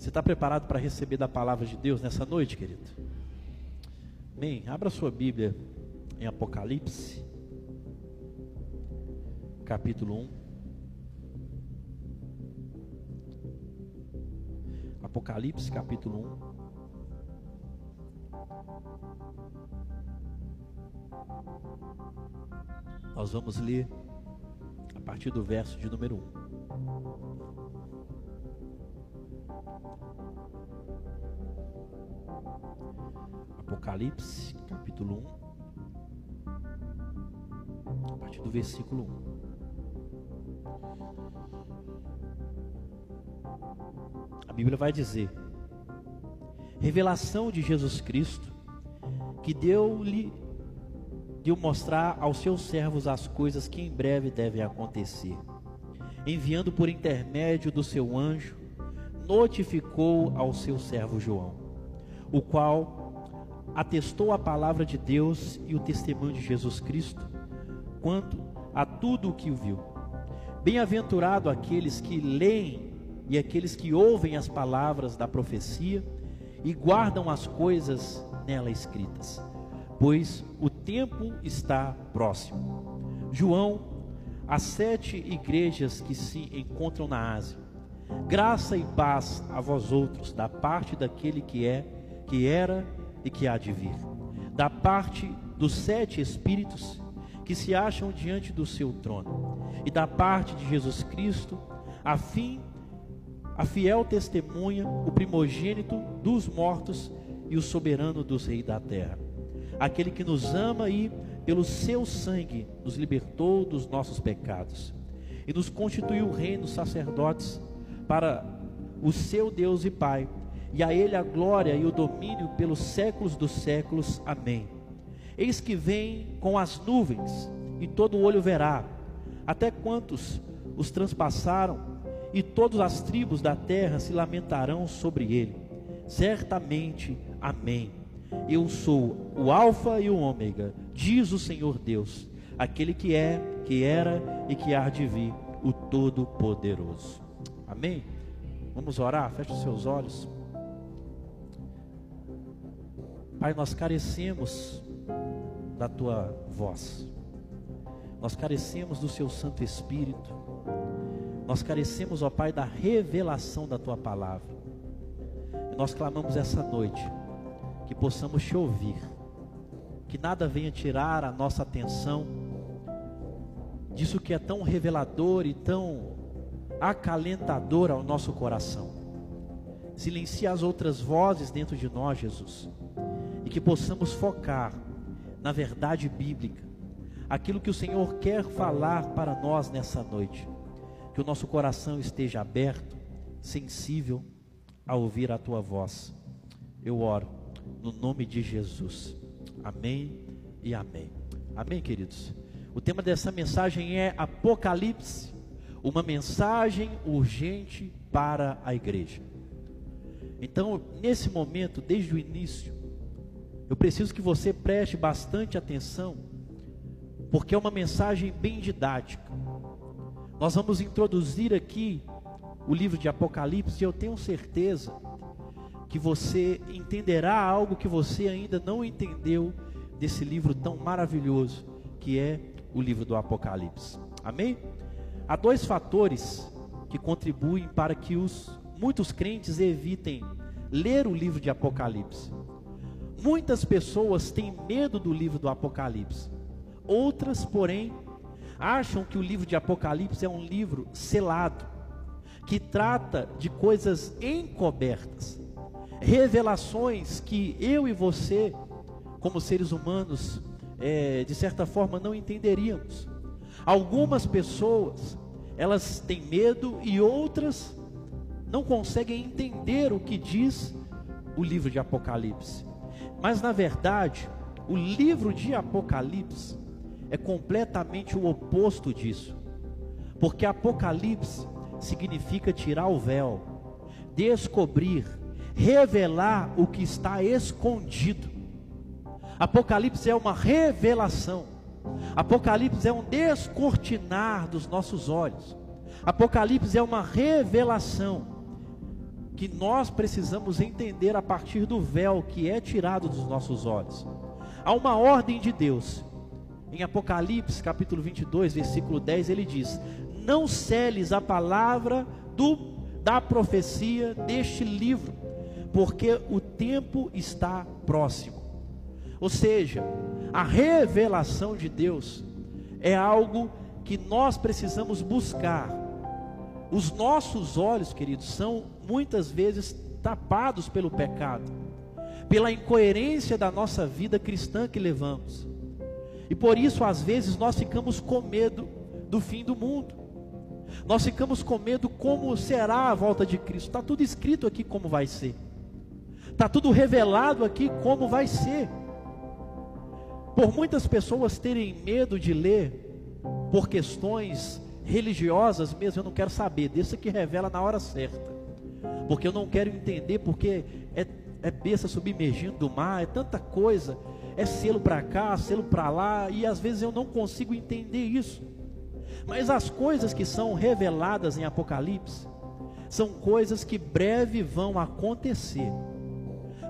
Você está preparado para receber da palavra de Deus nessa noite, querido? Amém. Abra sua Bíblia em Apocalipse, capítulo 1. Apocalipse, capítulo 1. Nós vamos ler a partir do verso de número 1. Apocalipse, capítulo 1, a partir do versículo 1. A Bíblia vai dizer: Revelação de Jesus Cristo, que deu-lhe de mostrar aos seus servos as coisas que em breve devem acontecer, enviando por intermédio do seu anjo, notificou ao seu servo João, o qual atestou a palavra de Deus e o testemunho de Jesus Cristo quanto a tudo o que viu. Bem-aventurado aqueles que leem e aqueles que ouvem as palavras da profecia e guardam as coisas nela escritas, pois o tempo está próximo. João, as sete igrejas que se encontram na Ásia, graça e paz a vós outros da parte daquele que é, que era e que há de vir, da parte dos sete Espíritos que se acham diante do seu trono, e da parte de Jesus Cristo, a fim, a fiel testemunha, o primogênito dos mortos e o soberano dos reis da terra, aquele que nos ama e, pelo seu sangue, nos libertou dos nossos pecados. E nos constituiu reinos sacerdotes para o seu Deus e Pai e a Ele a glória e o domínio pelos séculos dos séculos. Amém. Eis que vem com as nuvens, e todo olho verá, até quantos os transpassaram, e todas as tribos da terra se lamentarão sobre ele. Certamente, Amém. Eu sou o Alfa e o Ômega, diz o Senhor Deus, aquele que é, que era e que há de vir, o Todo-Poderoso. Amém? Vamos orar, feche os seus olhos. Pai, nós carecemos da tua voz, nós carecemos do seu Santo Espírito, nós carecemos, ó Pai, da revelação da tua palavra. E nós clamamos essa noite que possamos te ouvir, que nada venha tirar a nossa atenção disso que é tão revelador e tão acalentador ao nosso coração. Silencia as outras vozes dentro de nós, Jesus e que possamos focar na verdade bíblica, aquilo que o Senhor quer falar para nós nessa noite. Que o nosso coração esteja aberto, sensível a ouvir a tua voz. Eu oro no nome de Jesus. Amém e amém. Amém, queridos. O tema dessa mensagem é Apocalipse, uma mensagem urgente para a igreja. Então, nesse momento, desde o início, eu preciso que você preste bastante atenção, porque é uma mensagem bem didática. Nós vamos introduzir aqui o livro de Apocalipse e eu tenho certeza que você entenderá algo que você ainda não entendeu desse livro tão maravilhoso que é o livro do Apocalipse. Amém? Há dois fatores que contribuem para que os muitos crentes evitem ler o livro de Apocalipse. Muitas pessoas têm medo do livro do Apocalipse. Outras, porém, acham que o livro de Apocalipse é um livro selado, que trata de coisas encobertas, revelações que eu e você, como seres humanos, é, de certa forma não entenderíamos. Algumas pessoas, elas têm medo e outras não conseguem entender o que diz o livro de Apocalipse. Mas na verdade, o livro de Apocalipse é completamente o oposto disso. Porque Apocalipse significa tirar o véu, descobrir, revelar o que está escondido. Apocalipse é uma revelação. Apocalipse é um descortinar dos nossos olhos. Apocalipse é uma revelação que nós precisamos entender a partir do véu que é tirado dos nossos olhos. Há uma ordem de Deus. Em Apocalipse, capítulo 22, versículo 10, ele diz: Não celes a palavra do, da profecia deste livro, porque o tempo está próximo. Ou seja, a revelação de Deus é algo que nós precisamos buscar os nossos olhos, queridos, são muitas vezes tapados pelo pecado, pela incoerência da nossa vida cristã que levamos. E por isso, às vezes, nós ficamos com medo do fim do mundo. Nós ficamos com medo como será a volta de Cristo. Está tudo escrito aqui como vai ser. Está tudo revelado aqui como vai ser. Por muitas pessoas terem medo de ler por questões religiosas mesmo, eu não quero saber, desse que revela na hora certa. Porque eu não quero entender, porque é, é besta submergindo do mar, é tanta coisa, é selo para cá, selo para lá, e às vezes eu não consigo entender isso. Mas as coisas que são reveladas em Apocalipse são coisas que breve vão acontecer.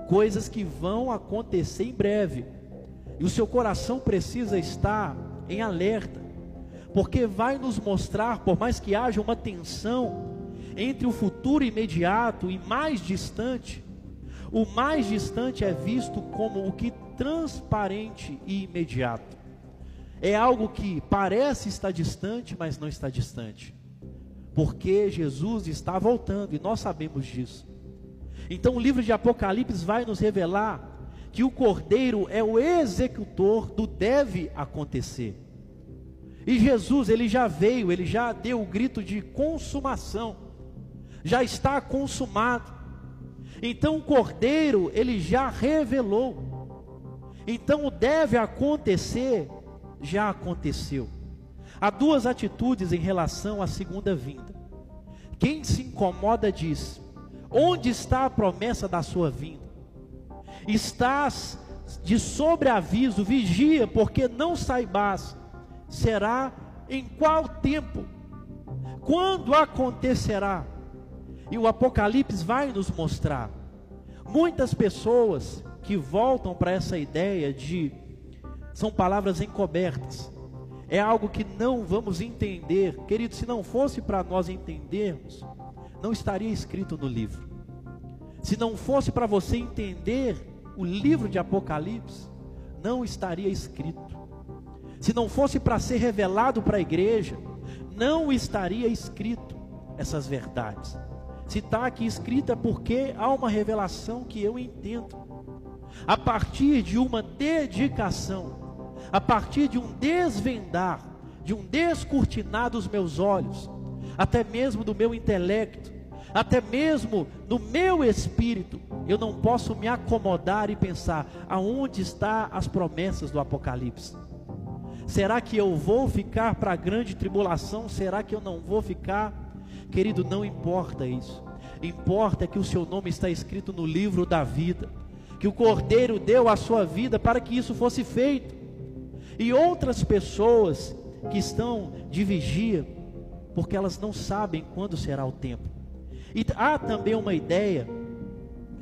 Coisas que vão acontecer em breve. E o seu coração precisa estar em alerta porque vai nos mostrar, por mais que haja uma tensão entre o futuro imediato e mais distante, o mais distante é visto como o que transparente e imediato. É algo que parece estar distante, mas não está distante. Porque Jesus está voltando e nós sabemos disso. Então o livro de Apocalipse vai nos revelar que o Cordeiro é o executor do deve acontecer. E Jesus, ele já veio, ele já deu o grito de consumação. Já está consumado. Então o Cordeiro, ele já revelou. Então o deve acontecer, já aconteceu. Há duas atitudes em relação à segunda vinda. Quem se incomoda diz: Onde está a promessa da sua vinda? Estás de sobreaviso, vigia, porque não saibas será em qual tempo? Quando acontecerá? E o Apocalipse vai nos mostrar. Muitas pessoas que voltam para essa ideia de são palavras encobertas. É algo que não vamos entender. Querido, se não fosse para nós entendermos, não estaria escrito no livro. Se não fosse para você entender o livro de Apocalipse, não estaria escrito. Se não fosse para ser revelado para a igreja, não estaria escrito essas verdades. Se está aqui escrita é porque há uma revelação que eu entendo. A partir de uma dedicação, a partir de um desvendar, de um descortinar dos meus olhos, até mesmo do meu intelecto, até mesmo no meu espírito, eu não posso me acomodar e pensar aonde está as promessas do Apocalipse. Será que eu vou ficar para a grande tribulação? Será que eu não vou ficar? Querido, não importa isso. Importa que o seu nome está escrito no livro da vida, que o Cordeiro deu a sua vida para que isso fosse feito. E outras pessoas que estão de vigia, porque elas não sabem quando será o tempo. E há também uma ideia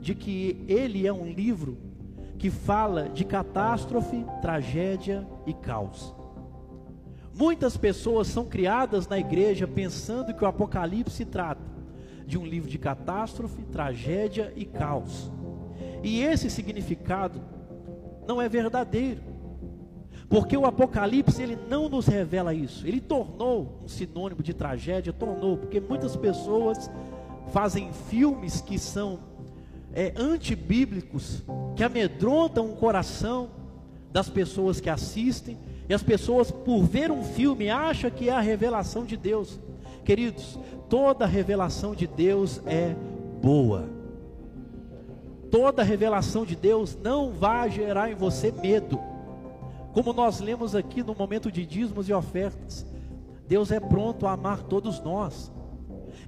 de que ele é um livro que fala de catástrofe, tragédia e caos. Muitas pessoas são criadas na igreja pensando que o Apocalipse se trata de um livro de catástrofe, tragédia e caos. E esse significado não é verdadeiro. Porque o Apocalipse ele não nos revela isso. Ele tornou um sinônimo de tragédia, tornou, porque muitas pessoas fazem filmes que são é, antibíblicos, que amedrontam o coração das pessoas que assistem e as pessoas, por ver um filme, acham que é a revelação de Deus. Queridos, toda revelação de Deus é boa. Toda revelação de Deus não vai gerar em você medo. Como nós lemos aqui no momento de dízimos e ofertas, Deus é pronto a amar todos nós.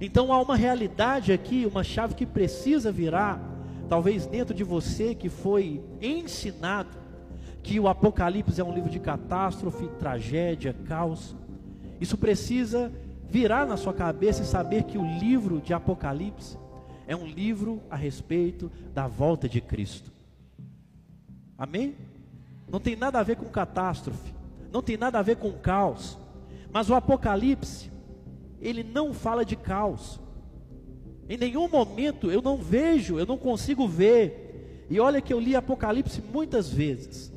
Então há uma realidade aqui, uma chave que precisa virar, talvez dentro de você que foi ensinado que o Apocalipse é um livro de catástrofe, tragédia, caos. Isso precisa virar na sua cabeça e saber que o livro de Apocalipse é um livro a respeito da volta de Cristo. Amém? Não tem nada a ver com catástrofe, não tem nada a ver com caos. Mas o Apocalipse, ele não fala de caos. Em nenhum momento eu não vejo, eu não consigo ver. E olha que eu li Apocalipse muitas vezes.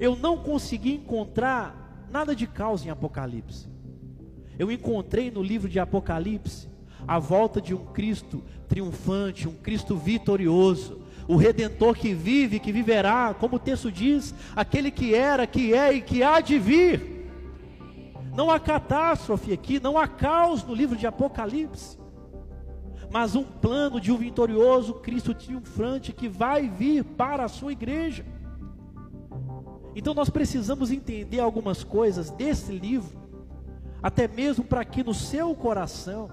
Eu não consegui encontrar nada de caos em Apocalipse. Eu encontrei no livro de Apocalipse a volta de um Cristo triunfante, um Cristo vitorioso, o redentor que vive, que viverá, como o texto diz, aquele que era, que é e que há de vir. Não há catástrofe aqui, não há caos no livro de Apocalipse, mas um plano de um vitorioso Cristo triunfante que vai vir para a sua igreja. Então nós precisamos entender algumas coisas desse livro, até mesmo para que no seu coração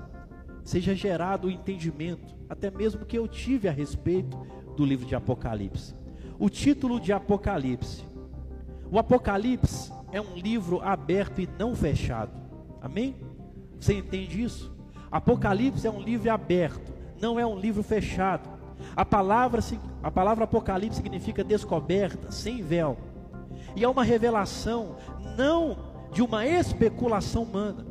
seja gerado o entendimento, até mesmo que eu tive a respeito do livro de Apocalipse. O título de Apocalipse. O Apocalipse é um livro aberto e não fechado. Amém? Você entende isso? Apocalipse é um livro aberto, não é um livro fechado. A palavra, a palavra Apocalipse significa descoberta, sem véu. E é uma revelação não de uma especulação humana.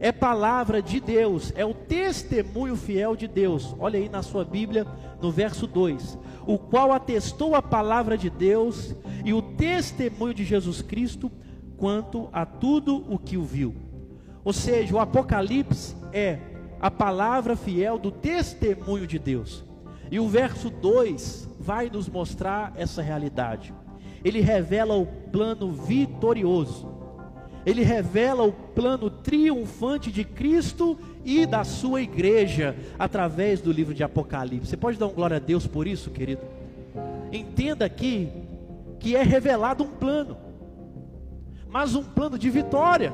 É palavra de Deus, é o testemunho fiel de Deus. Olha aí na sua Bíblia, no verso 2: o qual atestou a palavra de Deus e o testemunho de Jesus Cristo quanto a tudo o que o viu. Ou seja, o Apocalipse é a palavra fiel do testemunho de Deus. E o verso 2 vai nos mostrar essa realidade. Ele revela o plano vitorioso. Ele revela o plano triunfante de Cristo e da sua igreja através do livro de Apocalipse. Você pode dar um glória a Deus por isso, querido? Entenda aqui que é revelado um plano, mas um plano de vitória,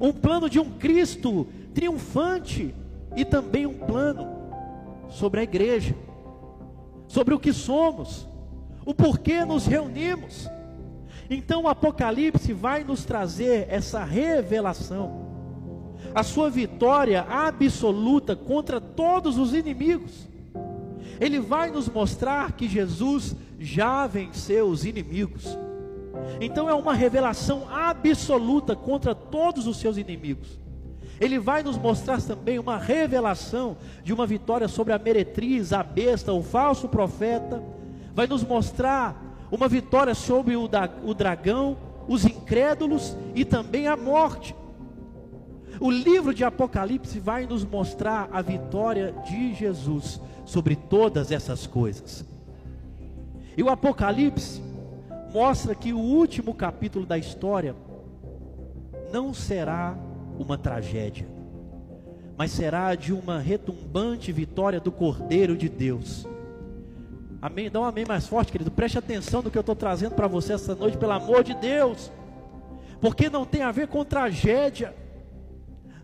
um plano de um Cristo triunfante e também um plano sobre a igreja, sobre o que somos, o porquê nos reunimos. Então o Apocalipse vai nos trazer essa revelação a sua vitória absoluta contra todos os inimigos. Ele vai nos mostrar que Jesus já venceu os inimigos. Então é uma revelação absoluta contra todos os seus inimigos. Ele vai nos mostrar também uma revelação de uma vitória sobre a meretriz, a besta, o falso profeta. Vai nos mostrar uma vitória sobre o, da, o dragão, os incrédulos e também a morte. O livro de Apocalipse vai nos mostrar a vitória de Jesus sobre todas essas coisas. E o Apocalipse mostra que o último capítulo da história não será uma tragédia, mas será de uma retumbante vitória do Cordeiro de Deus. Amém? Dá um amém mais forte, querido. Preste atenção no que eu estou trazendo para você essa noite, pelo amor de Deus. Porque não tem a ver com tragédia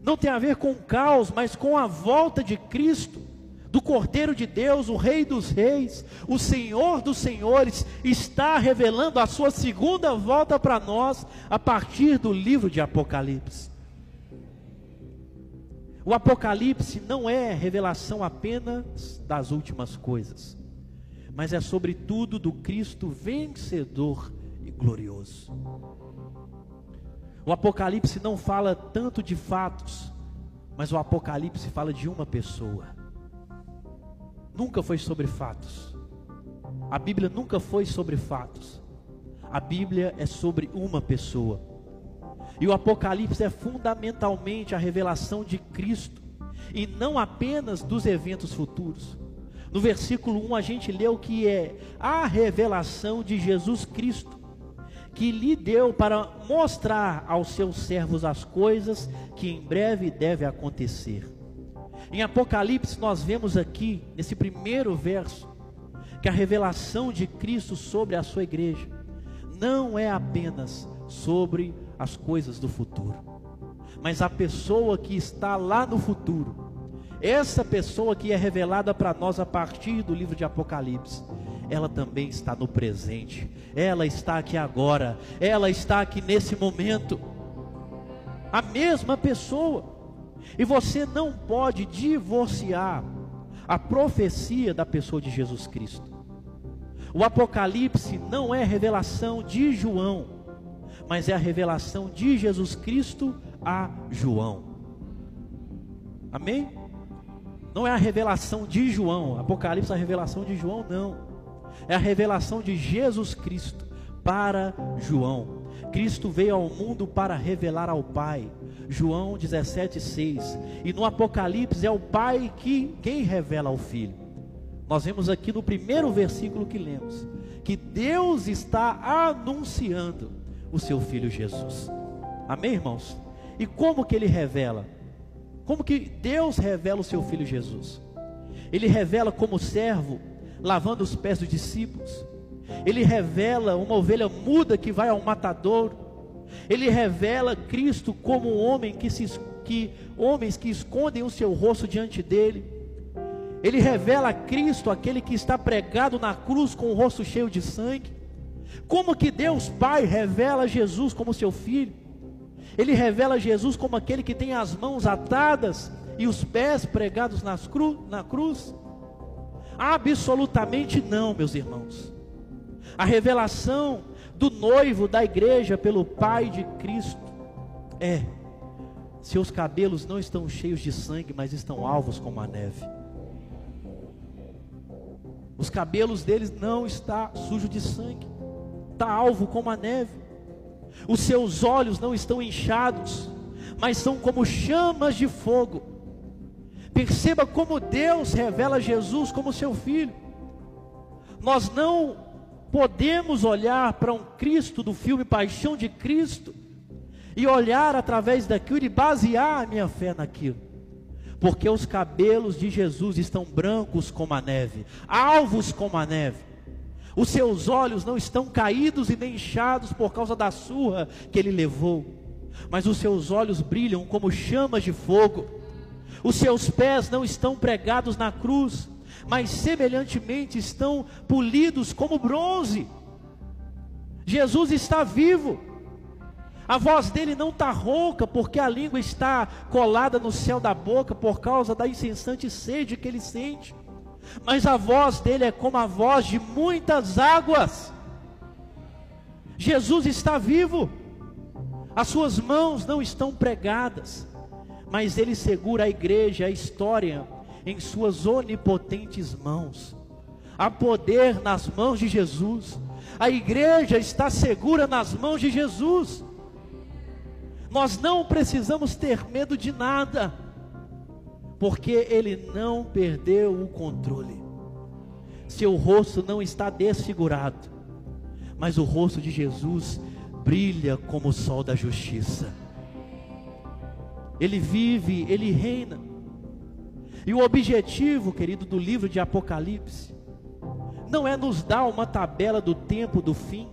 não tem a ver com caos, mas com a volta de Cristo, do Cordeiro de Deus, o Rei dos Reis, o Senhor dos Senhores, está revelando a sua segunda volta para nós a partir do livro de Apocalipse. O Apocalipse não é revelação apenas das últimas coisas, mas é sobretudo do Cristo vencedor e glorioso. O Apocalipse não fala tanto de fatos, mas o Apocalipse fala de uma pessoa. Nunca foi sobre fatos. A Bíblia nunca foi sobre fatos. A Bíblia é sobre uma pessoa. E o Apocalipse é fundamentalmente a revelação de Cristo e não apenas dos eventos futuros. No versículo 1 a gente leu que é a revelação de Jesus Cristo que lhe deu para mostrar aos seus servos as coisas que em breve deve acontecer. Em Apocalipse nós vemos aqui nesse primeiro verso que a revelação de Cristo sobre a sua igreja não é apenas sobre as coisas do futuro, mas a pessoa que está lá no futuro. Essa pessoa que é revelada para nós a partir do livro de Apocalipse ela também está no presente, ela está aqui agora, ela está aqui nesse momento. A mesma pessoa. E você não pode divorciar a profecia da pessoa de Jesus Cristo. O Apocalipse não é revelação de João, mas é a revelação de Jesus Cristo a João. Amém? Não é a revelação de João, Apocalipse é a revelação de João, não. É a revelação de Jesus Cristo para João. Cristo veio ao mundo para revelar ao Pai. João 17,6. E no Apocalipse é o Pai que quem revela ao Filho. Nós vemos aqui no primeiro versículo que lemos que Deus está anunciando o seu filho Jesus. Amém, irmãos? E como que ele revela? Como que Deus revela o seu filho Jesus? Ele revela como servo, lavando os pés dos discípulos. Ele revela uma ovelha muda que vai ao matadouro. Ele revela Cristo como um homem que se que homens que escondem o seu rosto diante dele. Ele revela Cristo, aquele que está pregado na cruz com o rosto cheio de sangue. Como que Deus Pai revela Jesus como seu filho? Ele revela Jesus como aquele que tem as mãos atadas e os pés pregados nas cru, na cruz? Absolutamente não, meus irmãos. A revelação do noivo da igreja pelo Pai de Cristo é: seus cabelos não estão cheios de sangue, mas estão alvos como a neve. Os cabelos deles não está sujo de sangue, está alvo como a neve. Os seus olhos não estão inchados, mas são como chamas de fogo. Perceba como Deus revela Jesus como seu filho. Nós não podemos olhar para um Cristo do filme Paixão de Cristo e olhar através daquilo e basear a minha fé naquilo. Porque os cabelos de Jesus estão brancos como a neve, alvos como a neve. Os seus olhos não estão caídos e nem inchados por causa da surra que ele levou, mas os seus olhos brilham como chamas de fogo. Os seus pés não estão pregados na cruz, mas semelhantemente estão polidos como bronze. Jesus está vivo. A voz dele não está rouca, porque a língua está colada no céu da boca por causa da incessante sede que ele sente. Mas a voz dele é como a voz de muitas águas. Jesus está vivo. As suas mãos não estão pregadas, mas ele segura a igreja, a história em suas onipotentes mãos. Há poder nas mãos de Jesus. A igreja está segura nas mãos de Jesus. Nós não precisamos ter medo de nada, porque Ele não perdeu o controle. Seu rosto não está desfigurado, mas o rosto de Jesus brilha como o sol da justiça. Ele vive, ele reina. E o objetivo, querido, do livro de Apocalipse, não é nos dar uma tabela do tempo do fim,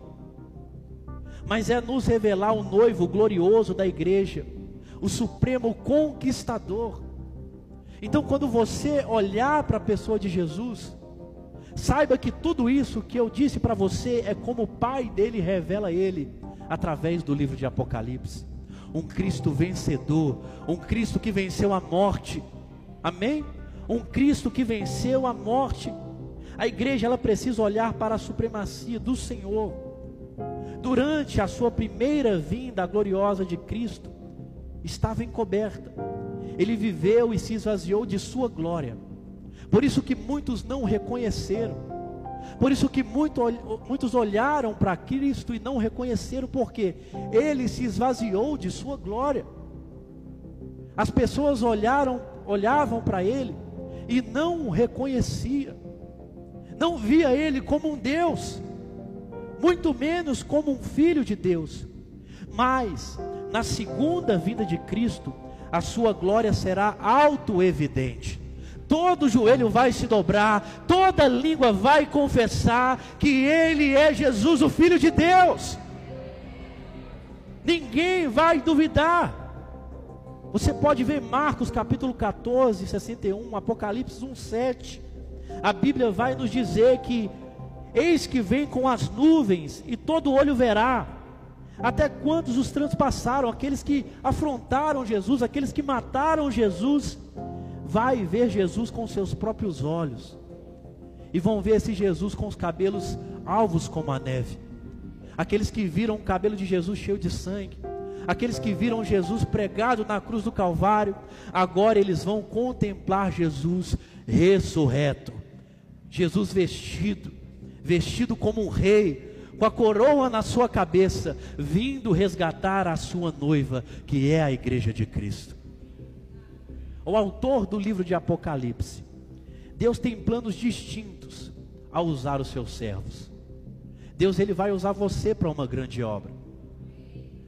mas é nos revelar o noivo glorioso da igreja, o supremo conquistador. Então, quando você olhar para a pessoa de Jesus, saiba que tudo isso que eu disse para você é como o Pai dele revela ele através do livro de Apocalipse. Um Cristo vencedor, um Cristo que venceu a morte Amém? Um Cristo que venceu a morte. A igreja ela precisa olhar para a supremacia do Senhor. Durante a sua primeira vinda gloriosa de Cristo, estava encoberta. Ele viveu e se esvaziou de sua glória. Por isso que muitos não o reconheceram. Por isso que muito, muitos olharam para Cristo e não o reconheceram, porque ele se esvaziou de sua glória. As pessoas olharam olhavam para ele e não o reconhecia, não via ele como um Deus, muito menos como um filho de Deus. Mas na segunda vinda de Cristo, a sua glória será auto-evidente. Todo joelho vai se dobrar, toda língua vai confessar que Ele é Jesus, o Filho de Deus. Ninguém vai duvidar. Você pode ver Marcos capítulo 14, 61, Apocalipse 1, 7. A Bíblia vai nos dizer que eis que vem com as nuvens e todo olho verá. Até quantos os transpassaram, aqueles que afrontaram Jesus, aqueles que mataram Jesus, vai ver Jesus com seus próprios olhos. E vão ver esse Jesus com os cabelos alvos como a neve. Aqueles que viram o cabelo de Jesus cheio de sangue. Aqueles que viram Jesus pregado na cruz do Calvário. Agora eles vão contemplar Jesus ressurreto. Jesus vestido, vestido como um rei, com a coroa na sua cabeça, vindo resgatar a sua noiva, que é a igreja de Cristo. O autor do livro de Apocalipse, Deus tem planos distintos ao usar os seus servos. Deus ele vai usar você para uma grande obra.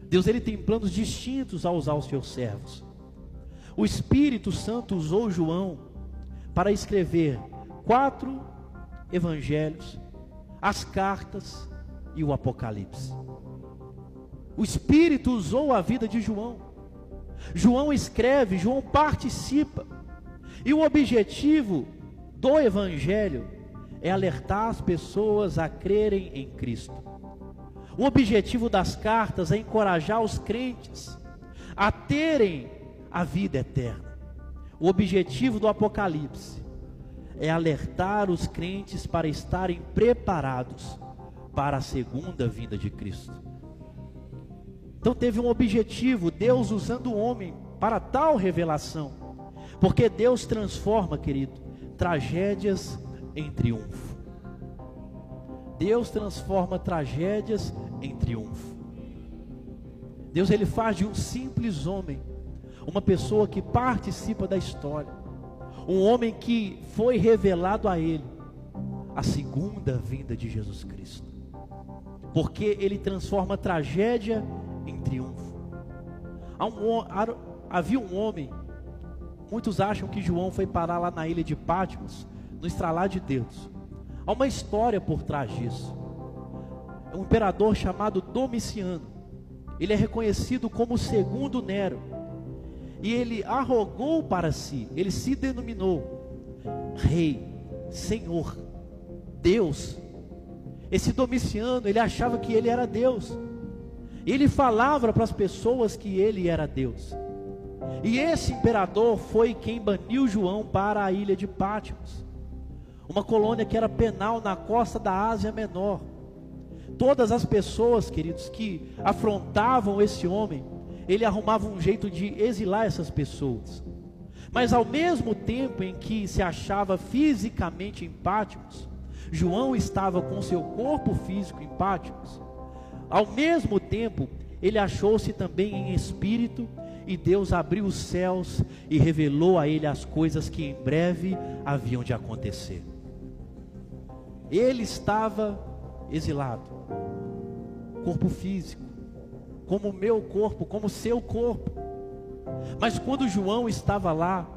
Deus ele tem planos distintos ao usar os seus servos. O Espírito Santo usou João para escrever quatro evangelhos, as cartas e o Apocalipse. O Espírito usou a vida de João. João escreve, João participa. E o objetivo do Evangelho é alertar as pessoas a crerem em Cristo. O objetivo das cartas é encorajar os crentes a terem a vida eterna. O objetivo do Apocalipse é alertar os crentes para estarem preparados para a segunda vinda de Cristo. Então teve um objetivo, Deus usando o homem para tal revelação. Porque Deus transforma, querido, tragédias em triunfo. Deus transforma tragédias em triunfo. Deus ele faz de um simples homem uma pessoa que participa da história, um homem que foi revelado a ele a segunda vinda de Jesus Cristo. Porque ele transforma tragédia em triunfo. havia um homem Muitos acham que João foi parar lá na ilha de Patmos, no estralar de dedos. Há uma história por trás disso. É um imperador chamado Domiciano. Ele é reconhecido como o segundo Nero. E ele arrogou para si, ele se denominou Rei, Senhor, Deus. Esse Domiciano, ele achava que ele era Deus. Ele falava para as pessoas que ele era Deus. E esse imperador foi quem baniu João para a ilha de Patmos, uma colônia que era penal na costa da Ásia Menor. Todas as pessoas, queridos, que afrontavam esse homem, ele arrumava um jeito de exilar essas pessoas. Mas ao mesmo tempo em que se achava fisicamente em Patmos, João estava com seu corpo físico em Patmos. Ao mesmo tempo, ele achou-se também em espírito e Deus abriu os céus e revelou a ele as coisas que em breve haviam de acontecer. Ele estava exilado, corpo físico, como meu corpo, como seu corpo. Mas quando João estava lá,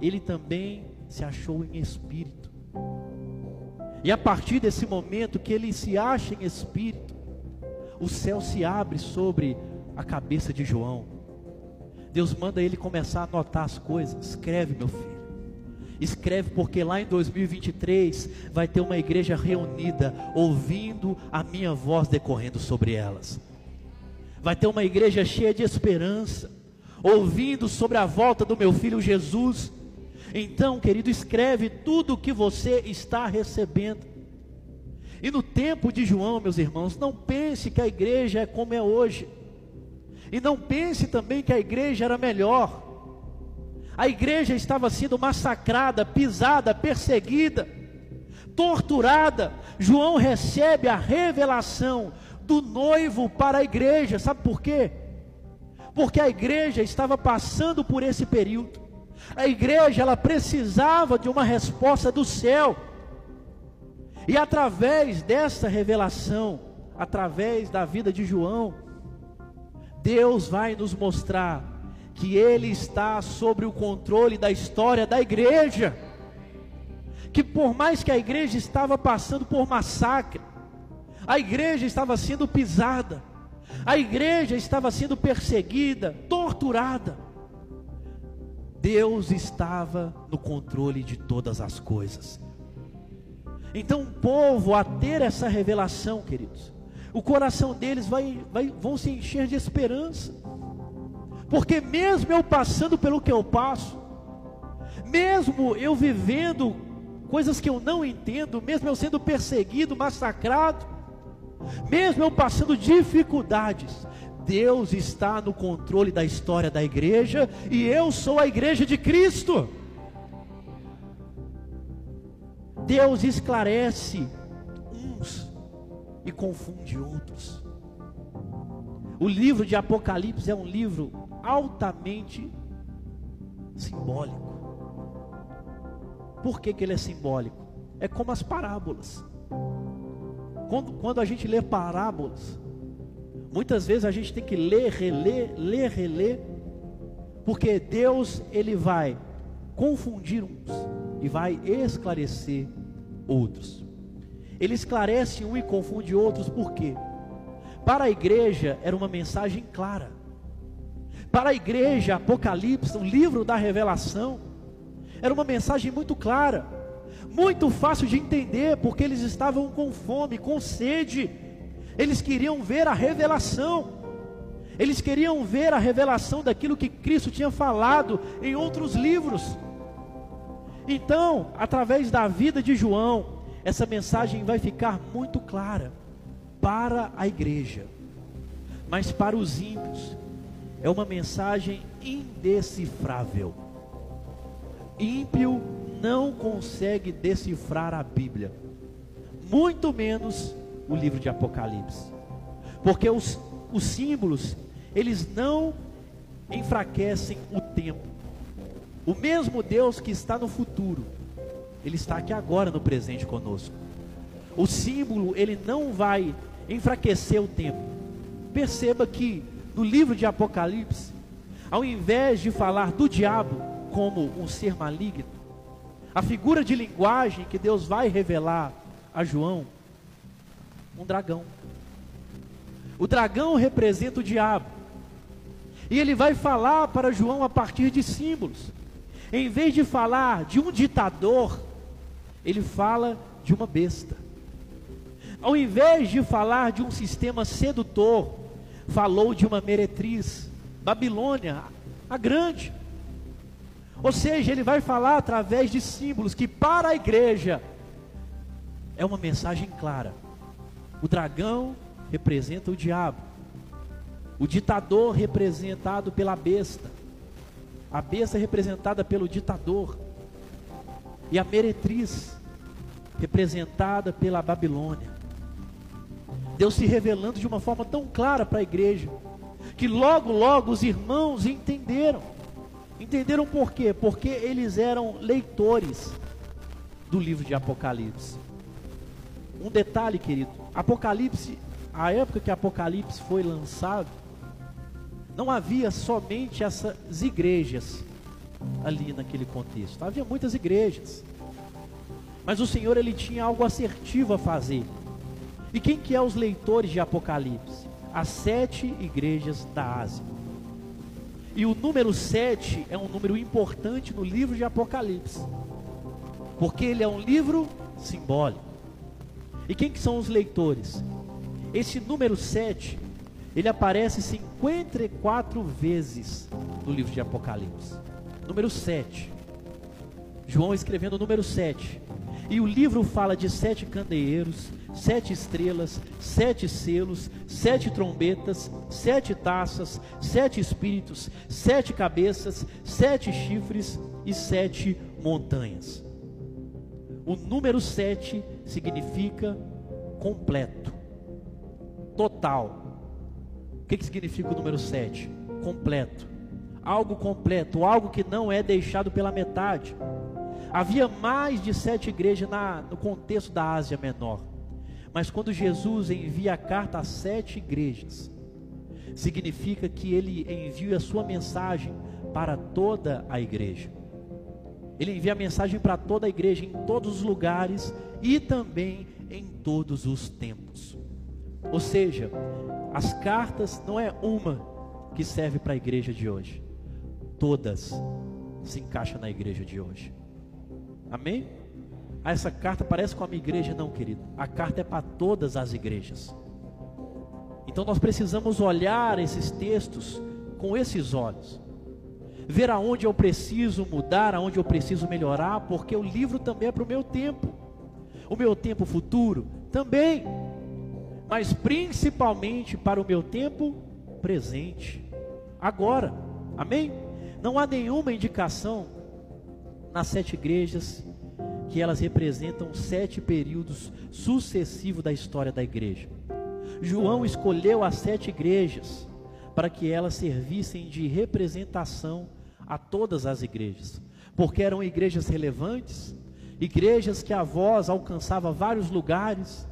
ele também se achou em espírito. E a partir desse momento que ele se acha em espírito, o céu se abre sobre a cabeça de João. Deus manda ele começar a anotar as coisas. Escreve, meu filho. Escreve, porque lá em 2023 vai ter uma igreja reunida, ouvindo a minha voz decorrendo sobre elas. Vai ter uma igreja cheia de esperança, ouvindo sobre a volta do meu filho Jesus. Então, querido, escreve tudo o que você está recebendo. E no tempo de João, meus irmãos, não pense que a igreja é como é hoje. E não pense também que a igreja era melhor. A igreja estava sendo massacrada, pisada, perseguida, torturada. João recebe a revelação do noivo para a igreja. Sabe por quê? Porque a igreja estava passando por esse período. A igreja ela precisava de uma resposta do céu. E através dessa revelação, através da vida de João, Deus vai nos mostrar que Ele está sobre o controle da história da igreja. Que por mais que a igreja estava passando por massacre, a igreja estava sendo pisada, a igreja estava sendo perseguida, torturada, Deus estava no controle de todas as coisas. Então, o povo, a ter essa revelação, queridos, o coração deles vai, vai, vão se encher de esperança. Porque mesmo eu passando pelo que eu passo, Mesmo eu vivendo coisas que eu não entendo, mesmo eu sendo perseguido, massacrado, mesmo eu passando dificuldades, Deus está no controle da história da igreja e eu sou a igreja de Cristo. Deus esclarece uns e confunde outros. O livro de Apocalipse é um livro altamente simbólico. Por que, que ele é simbólico? É como as parábolas. Quando, quando a gente lê parábolas, muitas vezes a gente tem que ler, reler, ler, reler, porque Deus ele vai confundir uns e vai esclarecer outros. Ele esclarece um e confunde outros, por quê? Para a igreja era uma mensagem clara. Para a igreja, Apocalipse, o livro da revelação, era uma mensagem muito clara, muito fácil de entender, porque eles estavam com fome, com sede, eles queriam ver a revelação, eles queriam ver a revelação daquilo que Cristo tinha falado em outros livros. Então, através da vida de João, essa mensagem vai ficar muito clara para a igreja, mas para os ímpios é uma mensagem indecifrável. Ímpio não consegue decifrar a Bíblia, muito menos o livro de Apocalipse, porque os, os símbolos eles não enfraquecem o tempo. O mesmo Deus que está no futuro, ele está aqui agora no presente conosco. O símbolo ele não vai enfraquecer o tempo. Perceba que no livro de Apocalipse, ao invés de falar do diabo como um ser maligno, a figura de linguagem que Deus vai revelar a João, um dragão. O dragão representa o diabo. E ele vai falar para João a partir de símbolos. Em vez de falar de um ditador, ele fala de uma besta. Ao invés de falar de um sistema sedutor, falou de uma meretriz, Babilônia, a grande. Ou seja, ele vai falar através de símbolos que para a igreja é uma mensagem clara. O dragão representa o diabo. O ditador representado pela besta. A besta representada pelo ditador. E a meretriz representada pela Babilônia. Deus se revelando de uma forma tão clara para a igreja, que logo, logo os irmãos entenderam. Entenderam por quê? Porque eles eram leitores do livro de Apocalipse. Um detalhe, querido: Apocalipse, a época que Apocalipse foi lançado, não havia somente essas igrejas ali naquele contexto, havia muitas igrejas. Mas o Senhor ele tinha algo assertivo a fazer. E quem que é os leitores de Apocalipse? As sete igrejas da Ásia. E o número sete é um número importante no livro de Apocalipse. Porque ele é um livro simbólico. E quem que são os leitores? Esse número 7, ele aparece 54 vezes no livro de Apocalipse. Número 7. João escrevendo o número 7. E o livro fala de sete candeeiros, sete estrelas, sete selos, sete trombetas, sete taças, sete espíritos, sete cabeças, sete chifres e sete montanhas. O número sete significa completo, total. O que, que significa o número sete? Completo. Algo completo, algo que não é deixado pela metade. Havia mais de sete igrejas na, no contexto da Ásia Menor. Mas quando Jesus envia a carta a sete igrejas, significa que ele envia a sua mensagem para toda a igreja. Ele envia mensagem para toda a igreja, em todos os lugares e também em todos os tempos. Ou seja, as cartas não é uma que serve para a igreja de hoje, todas se encaixam na igreja de hoje. Amém? Ah, essa carta parece com a minha igreja, não, querido. A carta é para todas as igrejas. Então nós precisamos olhar esses textos com esses olhos. Ver aonde eu preciso mudar, aonde eu preciso melhorar, porque o livro também é para o meu tempo, o meu tempo futuro também, mas principalmente para o meu tempo presente, agora, amém? Não há nenhuma indicação nas sete igrejas que elas representam sete períodos sucessivos da história da igreja. João escolheu as sete igrejas para que elas servissem de representação a todas as igrejas, porque eram igrejas relevantes, igrejas que a voz alcançava vários lugares,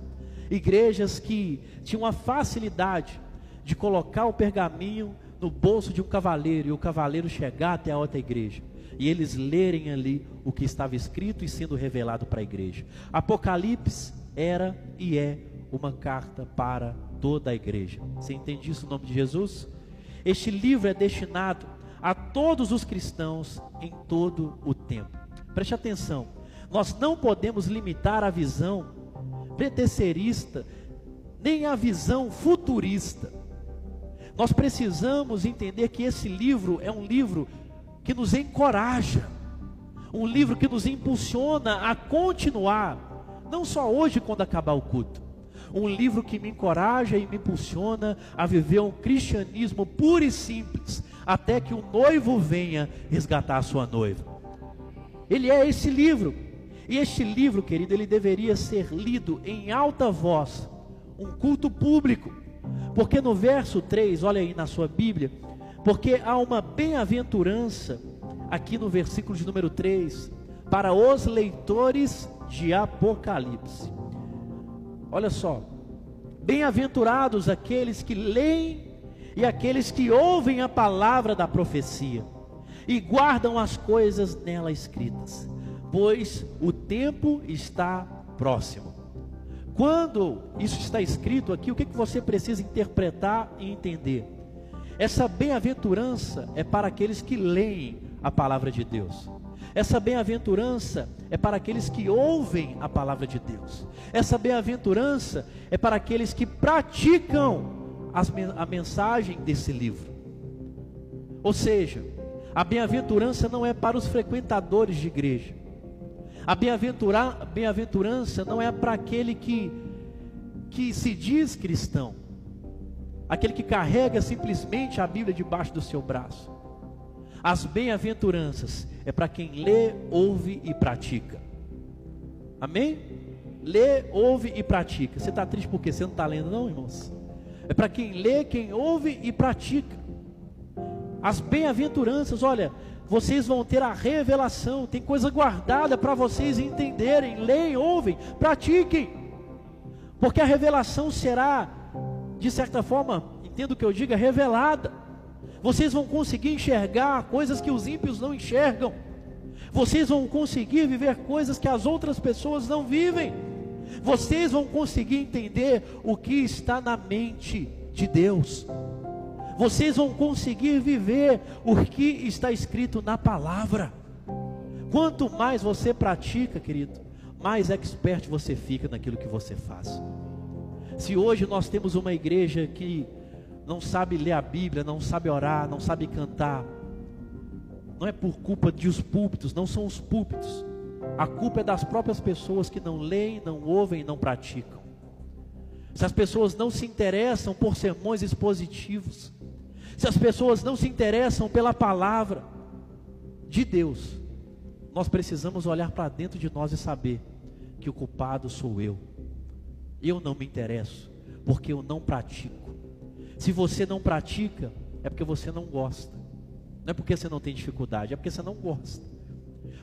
igrejas que tinham a facilidade de colocar o pergaminho no bolso de um cavaleiro e o cavaleiro chegar até a outra igreja e eles lerem ali o que estava escrito e sendo revelado para a igreja. Apocalipse era e é uma carta para toda a igreja. Você entende isso em nome de Jesus? Este livro é destinado a todos os cristãos em todo o tempo. Preste atenção, nós não podemos limitar a visão pretecerista, nem a visão futurista. Nós precisamos entender que esse livro é um livro que nos encoraja, um livro que nos impulsiona a continuar, não só hoje quando acabar o culto, um livro que me encoraja e me impulsiona a viver um cristianismo puro e simples, até que o noivo venha resgatar a sua noiva. Ele é esse livro. E este livro, querido, ele deveria ser lido em alta voz, um culto público. Porque no verso 3, olha aí na sua Bíblia, porque há uma bem-aventurança aqui no versículo de número 3 para os leitores de Apocalipse. Olha só, bem-aventurados aqueles que leem e aqueles que ouvem a palavra da profecia e guardam as coisas nela escritas, pois o tempo está próximo. Quando isso está escrito aqui, o que, que você precisa interpretar e entender? Essa bem-aventurança é para aqueles que leem a palavra de Deus. Essa bem-aventurança é para aqueles que ouvem a palavra de Deus. Essa bem-aventurança é para aqueles que praticam a mensagem desse livro. Ou seja, a bem-aventurança não é para os frequentadores de igreja. A bem-aventurança não é para aquele que, que se diz cristão aquele que carrega simplesmente a Bíblia debaixo do seu braço. As bem-aventuranças é para quem lê, ouve e pratica. Amém? Lê, ouve e pratica. Você está triste porque você não está lendo, não, irmãos? É para quem lê, quem ouve e pratica. As bem-aventuranças, olha, vocês vão ter a revelação, tem coisa guardada para vocês entenderem. Leem, ouvem, pratiquem. Porque a revelação será de certa forma, entendo o que eu digo, é revelada. Vocês vão conseguir enxergar coisas que os ímpios não enxergam. Vocês vão conseguir viver coisas que as outras pessoas não vivem. Vocês vão conseguir entender o que está na mente de Deus. Vocês vão conseguir viver o que está escrito na palavra. Quanto mais você pratica, querido, mais expert você fica naquilo que você faz. Se hoje nós temos uma igreja que não sabe ler a Bíblia, não sabe orar, não sabe cantar, não é por culpa de os púlpitos, não são os púlpitos. A culpa é das próprias pessoas que não leem, não ouvem não praticam. Se as pessoas não se interessam por sermões expositivos, se as pessoas não se interessam pela palavra de Deus, nós precisamos olhar para dentro de nós e saber que o culpado sou eu. Eu não me interesso, porque eu não pratico. Se você não pratica, é porque você não gosta. Não é porque você não tem dificuldade, é porque você não gosta.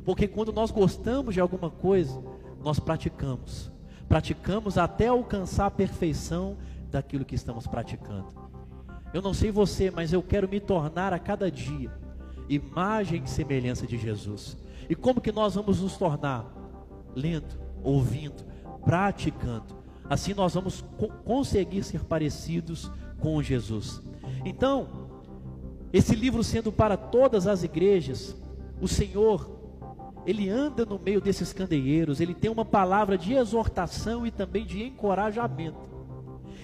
Porque quando nós gostamos de alguma coisa, nós praticamos. Praticamos até alcançar a perfeição daquilo que estamos praticando. Eu não sei você, mas eu quero me tornar a cada dia imagem e semelhança de Jesus. E como que nós vamos nos tornar? Lendo, ouvindo, praticando. Assim nós vamos conseguir ser parecidos com Jesus. Então, esse livro sendo para todas as igrejas, o Senhor, ele anda no meio desses candeeiros, ele tem uma palavra de exortação e também de encorajamento.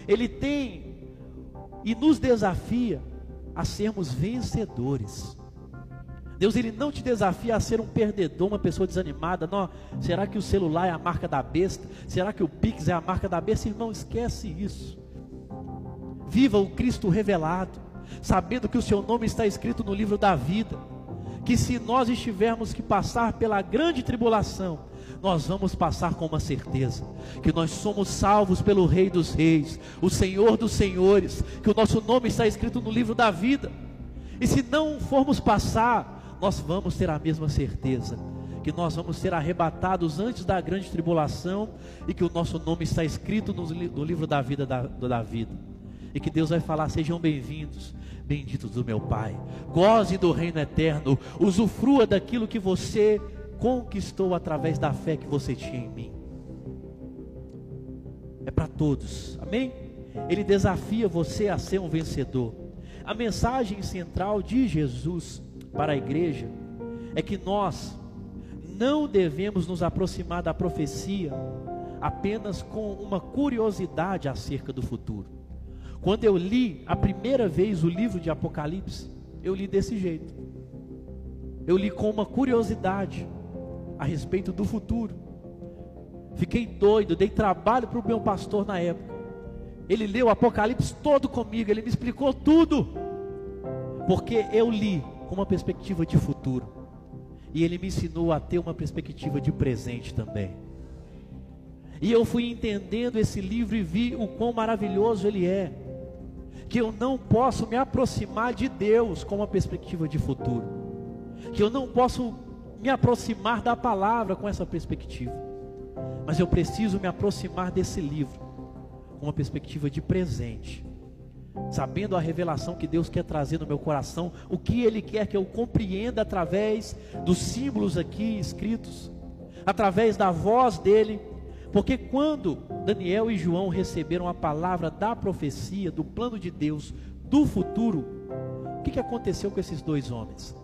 Ele tem e nos desafia a sermos vencedores. Deus ele não te desafia a ser um perdedor, uma pessoa desanimada. Não, será que o celular é a marca da besta? Será que o Pix é a marca da besta? Irmão, esquece isso. Viva o Cristo revelado, sabendo que o seu nome está escrito no livro da vida. Que se nós estivermos que passar pela grande tribulação, nós vamos passar com uma certeza: que nós somos salvos pelo Rei dos Reis, o Senhor dos Senhores, que o nosso nome está escrito no livro da vida. E se não formos passar, nós vamos ter a mesma certeza que nós vamos ser arrebatados antes da grande tribulação e que o nosso nome está escrito no, livro da vida da, da vida. E que Deus vai falar: sejam bem-vindos, benditos do meu Pai. Goze do reino eterno, usufrua daquilo que você conquistou através da fé que você tinha em mim. É para todos, amém? Ele desafia você a ser um vencedor. A mensagem central de Jesus para a igreja é que nós não devemos nos aproximar da profecia apenas com uma curiosidade acerca do futuro. Quando eu li a primeira vez o livro de Apocalipse, eu li desse jeito. Eu li com uma curiosidade a respeito do futuro. Fiquei doido, dei trabalho para o meu pastor na época. Ele leu o Apocalipse todo comigo, ele me explicou tudo. Porque eu li com uma perspectiva de futuro. E ele me ensinou a ter uma perspectiva de presente também. E eu fui entendendo esse livro e vi o quão maravilhoso ele é. Que eu não posso me aproximar de Deus com uma perspectiva de futuro. Que eu não posso me aproximar da palavra com essa perspectiva. Mas eu preciso me aproximar desse livro com uma perspectiva de presente, sabendo a revelação que Deus quer trazer no meu coração, o que Ele quer que eu compreenda através dos símbolos aqui escritos, através da voz dele. Porque quando Daniel e João receberam a palavra da profecia, do plano de Deus, do futuro, o que, que aconteceu com esses dois homens?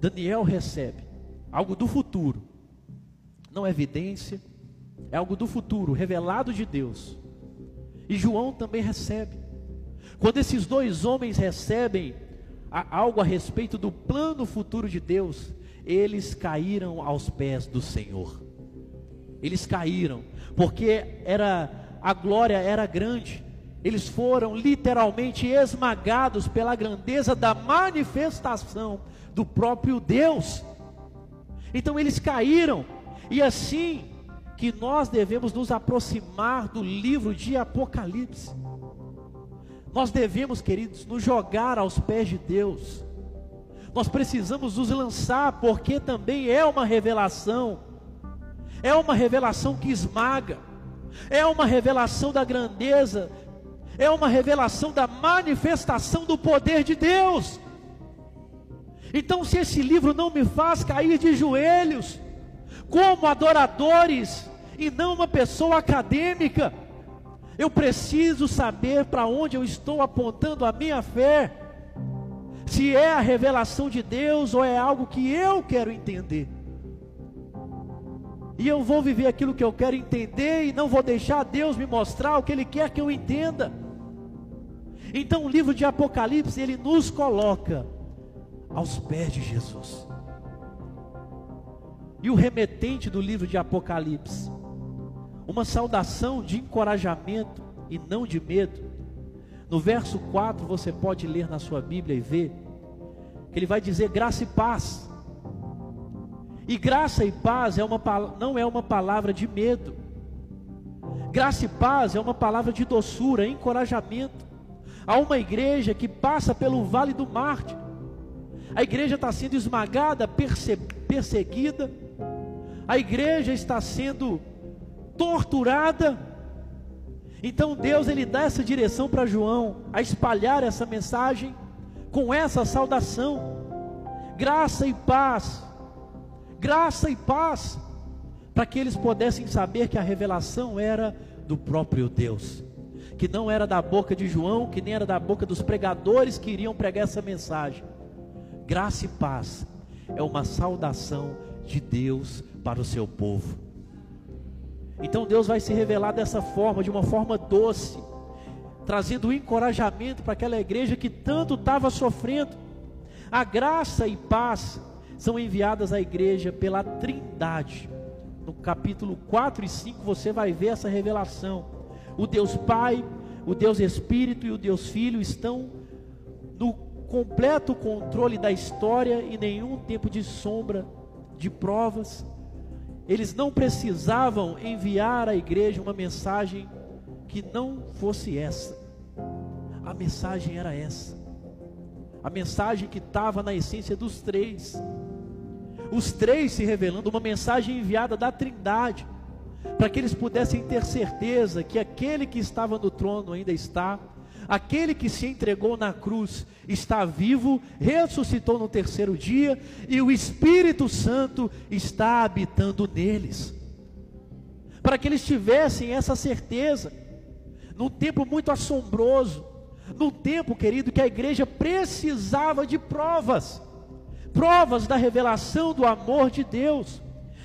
Daniel recebe algo do futuro, não é evidência, é algo do futuro, revelado de Deus. E João também recebe. Quando esses dois homens recebem algo a respeito do plano futuro de Deus, eles caíram aos pés do Senhor. Eles caíram, porque era a glória era grande. Eles foram literalmente esmagados pela grandeza da manifestação do próprio Deus. Então eles caíram, e assim que nós devemos nos aproximar do livro de Apocalipse. Nós devemos, queridos, nos jogar aos pés de Deus. Nós precisamos nos lançar, porque também é uma revelação, é uma revelação que esmaga, é uma revelação da grandeza, é uma revelação da manifestação do poder de Deus. Então, se esse livro não me faz cair de joelhos, como adoradores e não uma pessoa acadêmica, eu preciso saber para onde eu estou apontando a minha fé. Se é a revelação de Deus ou é algo que eu quero entender. E eu vou viver aquilo que eu quero entender e não vou deixar Deus me mostrar o que Ele quer que eu entenda. Então o livro de Apocalipse ele nos coloca aos pés de Jesus. E o remetente do livro de Apocalipse, uma saudação de encorajamento e não de medo. No verso 4 você pode ler na sua Bíblia e ver que ele vai dizer graça e paz. E graça e paz é uma, não é uma palavra de medo. Graça e paz é uma palavra de doçura, encorajamento. Há uma igreja que passa pelo vale do mártir a igreja está sendo esmagada, perseguida, a igreja está sendo torturada. Então Deus ele dá essa direção para João a espalhar essa mensagem com essa saudação. Graça e paz. Graça e paz para que eles pudessem saber que a revelação era do próprio Deus, que não era da boca de João, que nem era da boca dos pregadores que iriam pregar essa mensagem, Graça e paz é uma saudação de Deus para o seu povo. Então Deus vai se revelar dessa forma, de uma forma doce, trazendo encorajamento para aquela igreja que tanto estava sofrendo. A graça e paz são enviadas à igreja pela Trindade. No capítulo 4 e 5 você vai ver essa revelação. O Deus Pai, o Deus Espírito e o Deus Filho estão no completo controle da história e nenhum tempo de sombra, de provas. Eles não precisavam enviar à igreja uma mensagem que não fosse essa. A mensagem era essa. A mensagem que estava na essência dos três. Os três se revelando, uma mensagem enviada da Trindade, para que eles pudessem ter certeza que aquele que estava no trono ainda está, aquele que se entregou na cruz está vivo, ressuscitou no terceiro dia, e o Espírito Santo está habitando neles. Para que eles tivessem essa certeza, num tempo muito assombroso, num tempo, querido, que a igreja precisava de provas, provas da revelação do amor de Deus,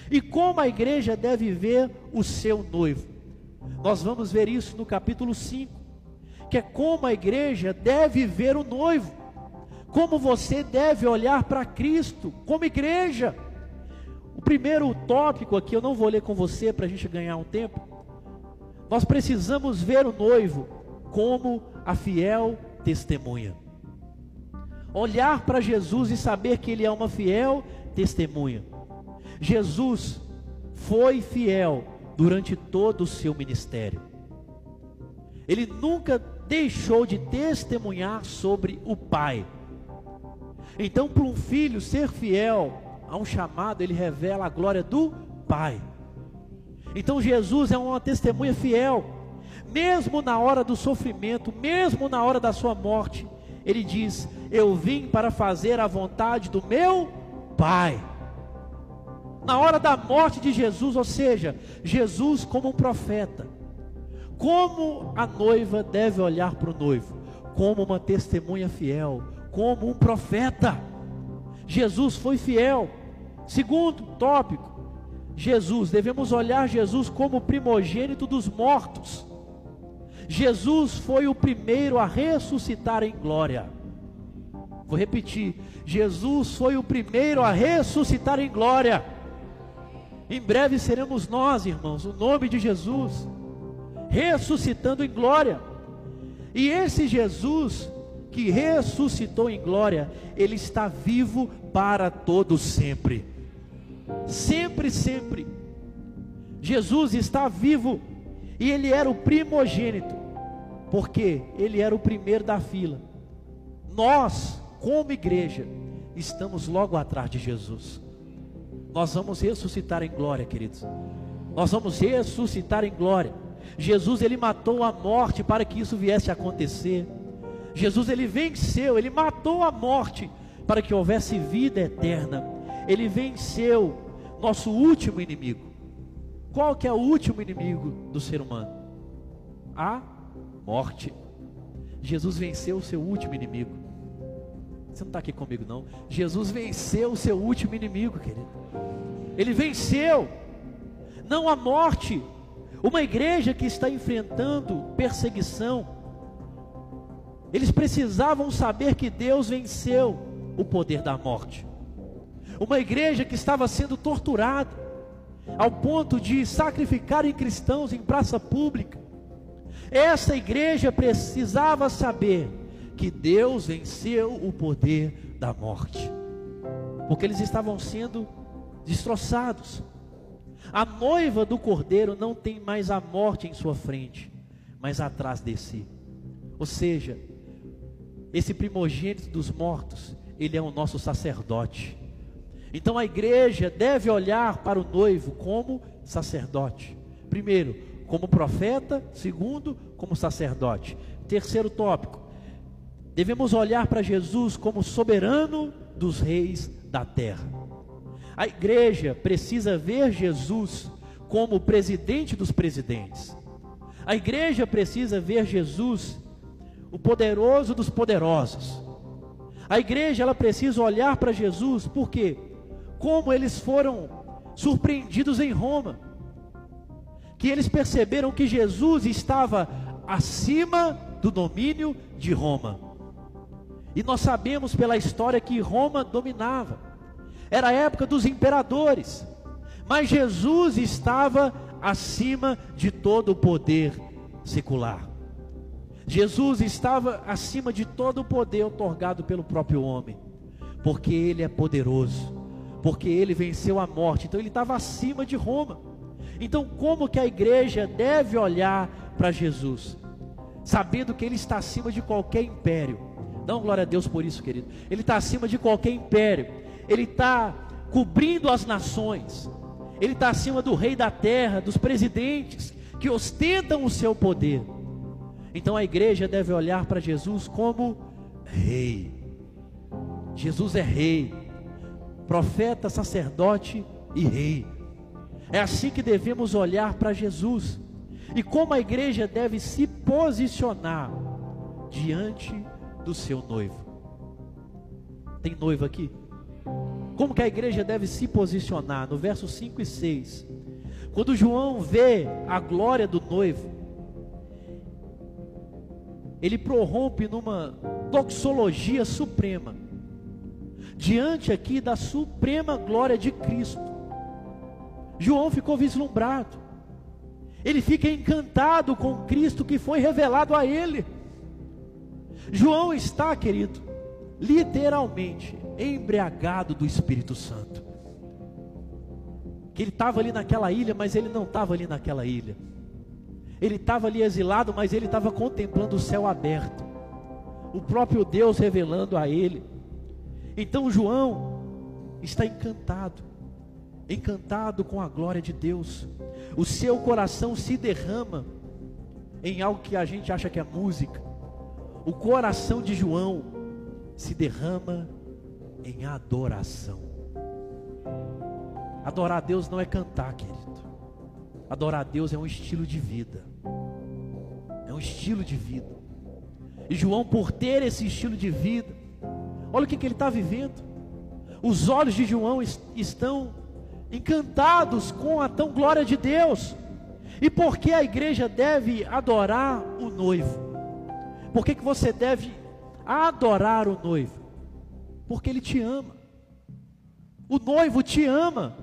e como a igreja deve ver o seu noivo. Nós vamos ver isso no capítulo 5, que é como a igreja deve ver o noivo, como você deve olhar para Cristo, como igreja. O primeiro tópico aqui, eu não vou ler com você para a gente ganhar um tempo. Nós precisamos ver o noivo como a fiel testemunha. Olhar para Jesus e saber que Ele é uma fiel testemunha. Jesus foi fiel durante todo o seu ministério. Ele nunca deixou de testemunhar sobre o Pai. Então, para um filho ser fiel a um chamado, ele revela a glória do Pai. Então, Jesus é uma testemunha fiel mesmo na hora do sofrimento, mesmo na hora da sua morte, ele diz: Eu vim para fazer a vontade do meu Pai. Na hora da morte de Jesus, ou seja, Jesus como um profeta, como a noiva deve olhar para o noivo? Como uma testemunha fiel, como um profeta. Jesus foi fiel. Segundo tópico, Jesus, devemos olhar Jesus como primogênito dos mortos. Jesus foi o primeiro a ressuscitar em glória. Vou repetir: Jesus foi o primeiro a ressuscitar em glória. Em breve seremos nós, irmãos, o nome de Jesus, ressuscitando em glória. E esse Jesus que ressuscitou em glória, ele está vivo para todo sempre. Sempre, sempre. Jesus está vivo e ele era o primogênito, porque ele era o primeiro da fila. Nós, como igreja, estamos logo atrás de Jesus. Nós vamos ressuscitar em glória, queridos. Nós vamos ressuscitar em glória. Jesus ele matou a morte para que isso viesse a acontecer. Jesus ele venceu, ele matou a morte para que houvesse vida eterna. Ele venceu nosso último inimigo. Qual que é o último inimigo do ser humano? A morte. Jesus venceu o seu último inimigo. Você não está aqui comigo, não. Jesus venceu o seu último inimigo, querido. Ele venceu, não a morte. Uma igreja que está enfrentando perseguição, eles precisavam saber que Deus venceu o poder da morte. Uma igreja que estava sendo torturada, ao ponto de sacrificarem cristãos em praça pública. Essa igreja precisava saber que Deus venceu o poder da morte, porque eles estavam sendo destroçados. A noiva do cordeiro não tem mais a morte em sua frente, mas atrás de si. Ou seja, esse primogênito dos mortos, ele é o nosso sacerdote. Então a igreja deve olhar para o noivo como sacerdote. Primeiro, como profeta. Segundo, como sacerdote. Terceiro tópico, devemos olhar para Jesus como soberano dos reis da terra. A igreja precisa ver Jesus como presidente dos presidentes. A igreja precisa ver Jesus, o poderoso dos poderosos. A igreja ela precisa olhar para Jesus, por quê? Como eles foram surpreendidos em Roma, que eles perceberam que Jesus estava acima do domínio de Roma. E nós sabemos pela história que Roma dominava. Era a época dos imperadores. Mas Jesus estava acima de todo o poder secular. Jesus estava acima de todo o poder otorgado pelo próprio homem, porque ele é poderoso, porque ele venceu a morte, então ele estava acima de Roma. Então, como que a igreja deve olhar para Jesus? Sabendo que ele está acima de qualquer império. Dá glória a Deus por isso, querido. Ele está acima de qualquer império. Ele está cobrindo as nações. Ele está acima do rei da terra, dos presidentes que ostentam o seu poder. Então a igreja deve olhar para Jesus como rei. Jesus é rei, profeta, sacerdote e rei. É assim que devemos olhar para Jesus. E como a igreja deve se posicionar diante do seu noivo. Tem noivo aqui? Como que a igreja deve se posicionar? No verso 5 e 6. Quando João vê a glória do noivo, ele prorrompe numa doxologia suprema, diante aqui da suprema glória de Cristo. João ficou vislumbrado, ele fica encantado com Cristo que foi revelado a ele. João está, querido, literalmente embriagado do Espírito Santo. Que ele estava ali naquela ilha, mas ele não estava ali naquela ilha. Ele estava ali exilado, mas ele estava contemplando o céu aberto. O próprio Deus revelando a ele. Então João está encantado, encantado com a glória de Deus. O seu coração se derrama em algo que a gente acha que é música. O coração de João se derrama em adoração. Adorar a Deus não é cantar, querido. Adorar a Deus é um estilo de vida. É um estilo de vida. E João, por ter esse estilo de vida, olha o que, que ele está vivendo. Os olhos de João est estão encantados com a tão glória de Deus. E por que a igreja deve adorar o noivo? Por que, que você deve adorar o noivo? Porque ele te ama. O noivo te ama.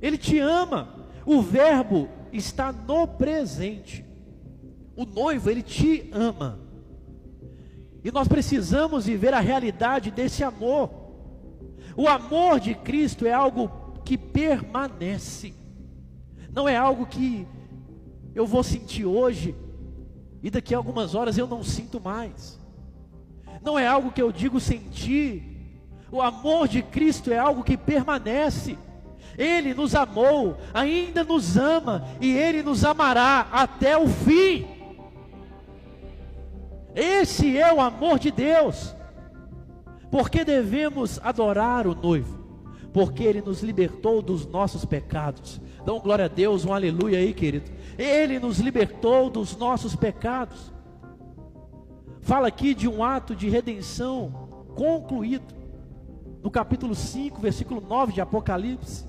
Ele te ama. O verbo está no presente. O noivo, ele te ama. E nós precisamos viver a realidade desse amor. O amor de Cristo é algo que permanece. Não é algo que eu vou sentir hoje e daqui a algumas horas eu não sinto mais não é algo que eu digo sentir. O amor de Cristo é algo que permanece. Ele nos amou, ainda nos ama e ele nos amará até o fim. Esse é o amor de Deus. Porque devemos adorar o noivo? Porque ele nos libertou dos nossos pecados. Dão glória a Deus, um aleluia aí, querido. Ele nos libertou dos nossos pecados fala aqui de um ato de redenção concluído. No capítulo 5, versículo 9 de Apocalipse,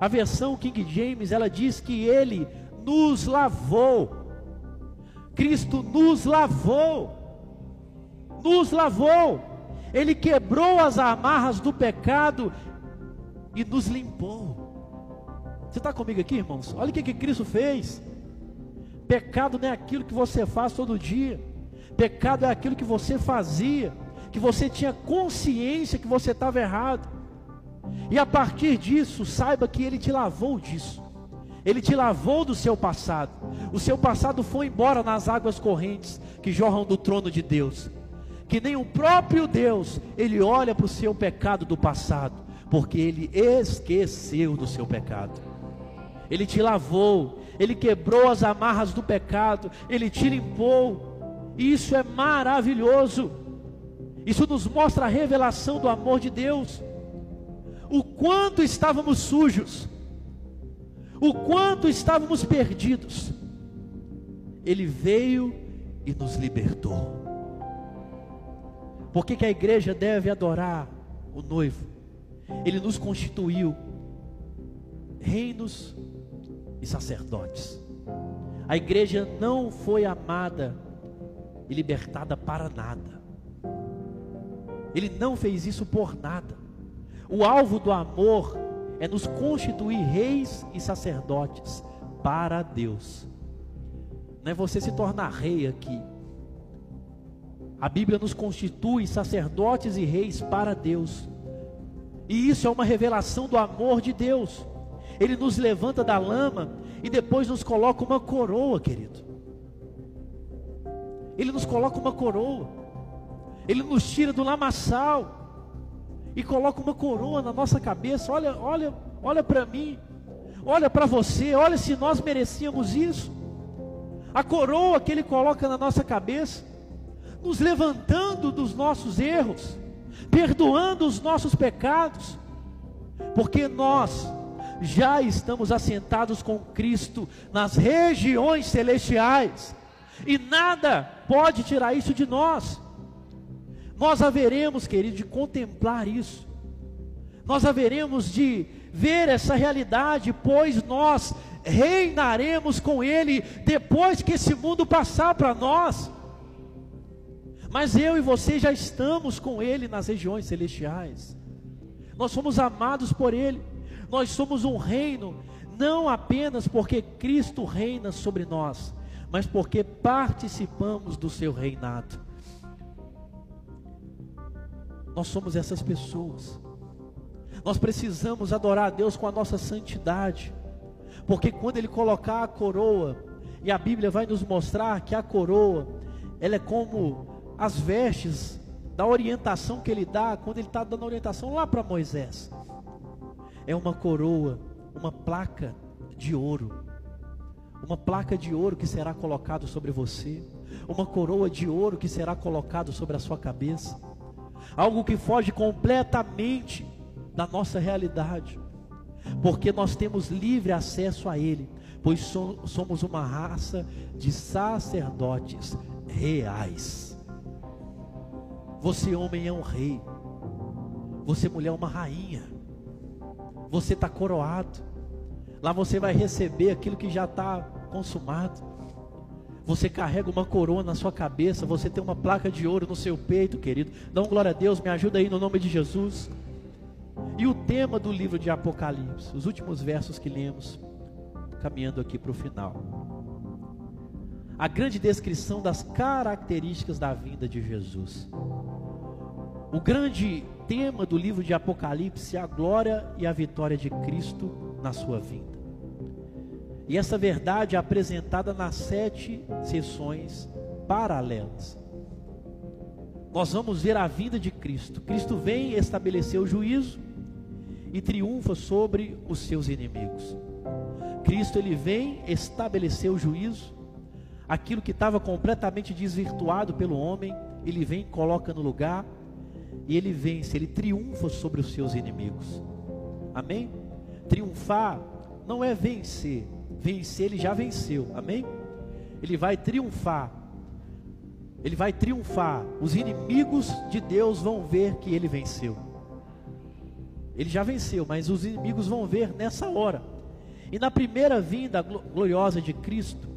a versão King James, ela diz que ele nos lavou. Cristo nos lavou. Nos lavou. Ele quebrou as amarras do pecado e nos limpou. Você está comigo aqui, irmãos? Olha o que, que Cristo fez. Pecado não é aquilo que você faz todo dia. Pecado é aquilo que você fazia, que você tinha consciência que você estava errado. E a partir disso, saiba que Ele te lavou disso. Ele te lavou do seu passado. O seu passado foi embora nas águas correntes que jorram do trono de Deus. Que nem o próprio Deus, Ele olha para o seu pecado do passado, porque Ele esqueceu do seu pecado. Ele te lavou, Ele quebrou as amarras do pecado, Ele te limpou. Isso é maravilhoso. Isso nos mostra a revelação do amor de Deus. O quanto estávamos sujos, o quanto estávamos perdidos. Ele veio e nos libertou. Por que, que a igreja deve adorar o noivo? Ele nos constituiu reinos e sacerdotes. A igreja não foi amada e libertada para nada. Ele não fez isso por nada. O alvo do amor é nos constituir reis e sacerdotes para Deus. Não é você se tornar rei aqui. A Bíblia nos constitui sacerdotes e reis para Deus. E isso é uma revelação do amor de Deus. Ele nos levanta da lama e depois nos coloca uma coroa, querido. Ele nos coloca uma coroa. Ele nos tira do lamaçal e coloca uma coroa na nossa cabeça. Olha, olha, olha para mim. Olha para você, olha se nós merecíamos isso. A coroa que ele coloca na nossa cabeça, nos levantando dos nossos erros, perdoando os nossos pecados, porque nós já estamos assentados com Cristo nas regiões celestiais, e nada pode tirar isso de nós. Nós haveremos, querido, de contemplar isso, nós haveremos de ver essa realidade, pois nós reinaremos com Ele depois que esse mundo passar para nós. Mas eu e você já estamos com Ele nas regiões celestiais. Nós somos amados por Ele. Nós somos um reino, não apenas porque Cristo reina sobre nós, mas porque participamos do seu reinado. Nós somos essas pessoas. Nós precisamos adorar a Deus com a nossa santidade, porque quando Ele colocar a coroa, e a Bíblia vai nos mostrar que a coroa, ela é como as vestes da orientação que Ele dá, quando Ele está dando orientação lá para Moisés. É uma coroa, uma placa de ouro, uma placa de ouro que será colocado sobre você, uma coroa de ouro que será colocado sobre a sua cabeça, algo que foge completamente da nossa realidade, porque nós temos livre acesso a Ele, pois somos uma raça de sacerdotes reais. Você, homem, é um rei, você, mulher, é uma rainha, você está coroado, lá você vai receber aquilo que já está consumado. Você carrega uma coroa na sua cabeça, você tem uma placa de ouro no seu peito, querido. Dá um glória a Deus, me ajuda aí no nome de Jesus. E o tema do livro de Apocalipse, os últimos versos que lemos, caminhando aqui para o final. A grande descrição das características da vinda de Jesus. O grande tema do livro de Apocalipse é a glória e a vitória de Cristo na sua vinda. E essa verdade é apresentada nas sete sessões paralelas. Nós vamos ver a vinda de Cristo. Cristo vem estabelecer o juízo e triunfa sobre os seus inimigos. Cristo ele vem estabelecer o juízo, aquilo que estava completamente desvirtuado pelo homem, ele vem coloca no lugar e ele vence, ele triunfa sobre os seus inimigos. Amém? Triunfar não é vencer, vencer ele já venceu. Amém? Ele vai triunfar. Ele vai triunfar. Os inimigos de Deus vão ver que ele venceu. Ele já venceu, mas os inimigos vão ver nessa hora. E na primeira vinda gloriosa de Cristo,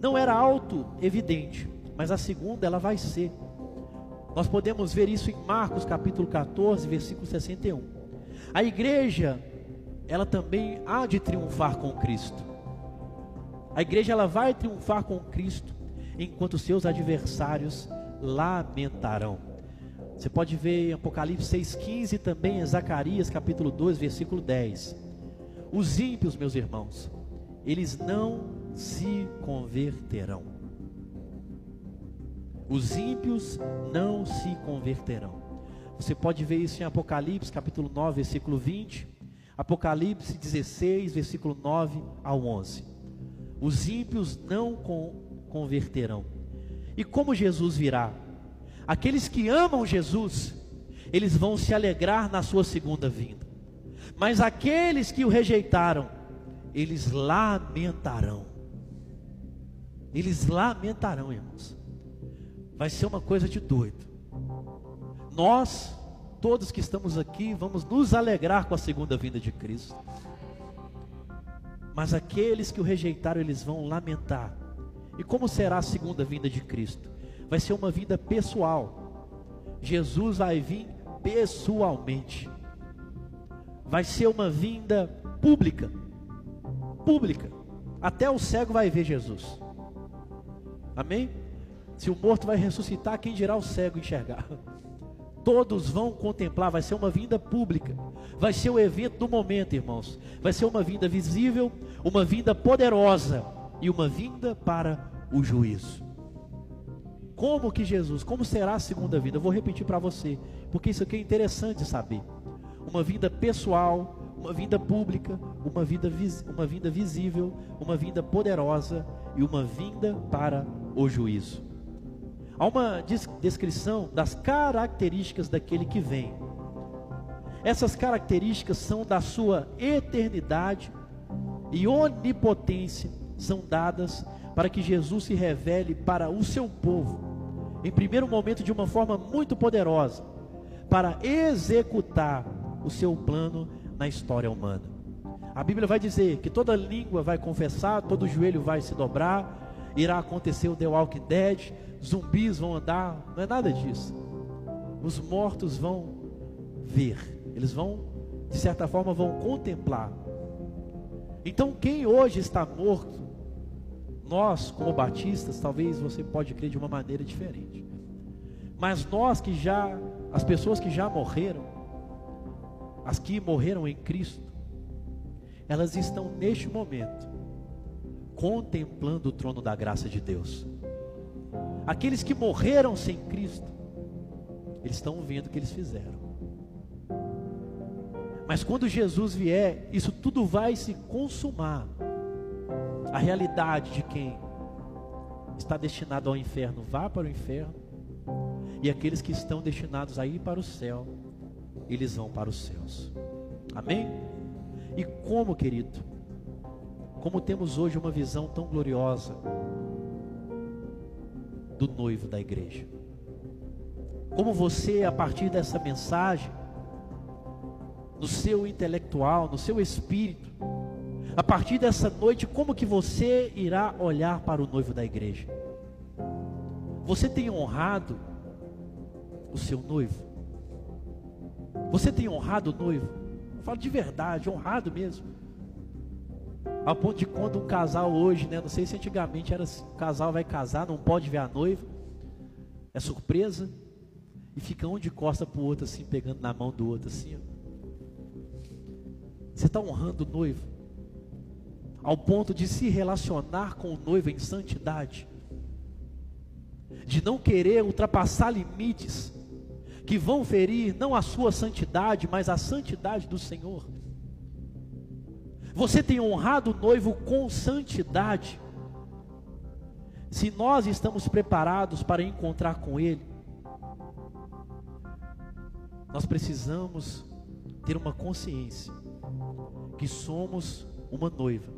não era alto evidente, mas a segunda ela vai ser. Nós podemos ver isso em Marcos capítulo 14, versículo 61. A igreja, ela também há de triunfar com Cristo. A igreja ela vai triunfar com Cristo, enquanto seus adversários lamentarão. Você pode ver em Apocalipse 6,15 e também em Zacarias capítulo 2, versículo 10. Os ímpios, meus irmãos, eles não se converterão. Os ímpios não se converterão. Você pode ver isso em Apocalipse capítulo 9, versículo 20, Apocalipse 16, versículo 9 ao 11. Os ímpios não converterão. E como Jesus virá? Aqueles que amam Jesus, eles vão se alegrar na sua segunda vinda. Mas aqueles que o rejeitaram, eles lamentarão. Eles lamentarão, irmãos. Vai ser uma coisa de doido. Nós, todos que estamos aqui, vamos nos alegrar com a segunda vinda de Cristo. Mas aqueles que o rejeitaram, eles vão lamentar. E como será a segunda vinda de Cristo? vai ser uma vida pessoal. Jesus vai vir pessoalmente. Vai ser uma vinda pública. Pública. Até o cego vai ver Jesus. Amém? Se o morto vai ressuscitar, quem dirá o cego enxergar? Todos vão contemplar, vai ser uma vinda pública. Vai ser o evento do momento, irmãos. Vai ser uma vinda visível, uma vinda poderosa e uma vinda para o juízo. Como que Jesus, como será a segunda vinda? Eu vou repetir para você, porque isso aqui é interessante saber. Uma vinda pessoal, uma vinda pública, uma vida, uma vinda visível, uma vinda poderosa e uma vinda para o juízo. Há uma descrição das características daquele que vem. Essas características são da sua eternidade e onipotência, são dadas para que Jesus se revele para o seu povo, em primeiro momento de uma forma muito poderosa, para executar o seu plano na história humana. A Bíblia vai dizer que toda língua vai confessar, todo joelho vai se dobrar, irá acontecer o The Walking Dead, zumbis vão andar, não é nada disso. Os mortos vão ver, eles vão, de certa forma, vão contemplar. Então, quem hoje está morto, nós, como batistas, talvez você pode crer de uma maneira diferente. Mas nós que já, as pessoas que já morreram, as que morreram em Cristo, elas estão neste momento contemplando o trono da graça de Deus. Aqueles que morreram sem Cristo, eles estão vendo o que eles fizeram. Mas quando Jesus vier, isso tudo vai se consumar. A realidade de quem está destinado ao inferno vá para o inferno, e aqueles que estão destinados a ir para o céu eles vão para os céus. Amém? E como, querido, como temos hoje uma visão tão gloriosa do noivo da igreja. Como você, a partir dessa mensagem, no seu intelectual, no seu espírito, a partir dessa noite, como que você irá olhar para o noivo da igreja? Você tem honrado o seu noivo? Você tem honrado o noivo? Eu falo de verdade, honrado mesmo. Ao ponto de quando um casal hoje, né? Não sei se antigamente era assim, o casal vai casar, não pode ver a noiva. É surpresa. E fica um de costa para o outro, assim, pegando na mão do outro, assim. Ó. Você está honrando o noivo. Ao ponto de se relacionar com o noivo em santidade. De não querer ultrapassar limites que vão ferir não a sua santidade, mas a santidade do Senhor. Você tem honrado o noivo com santidade. Se nós estamos preparados para encontrar com Ele, nós precisamos ter uma consciência que somos uma noiva,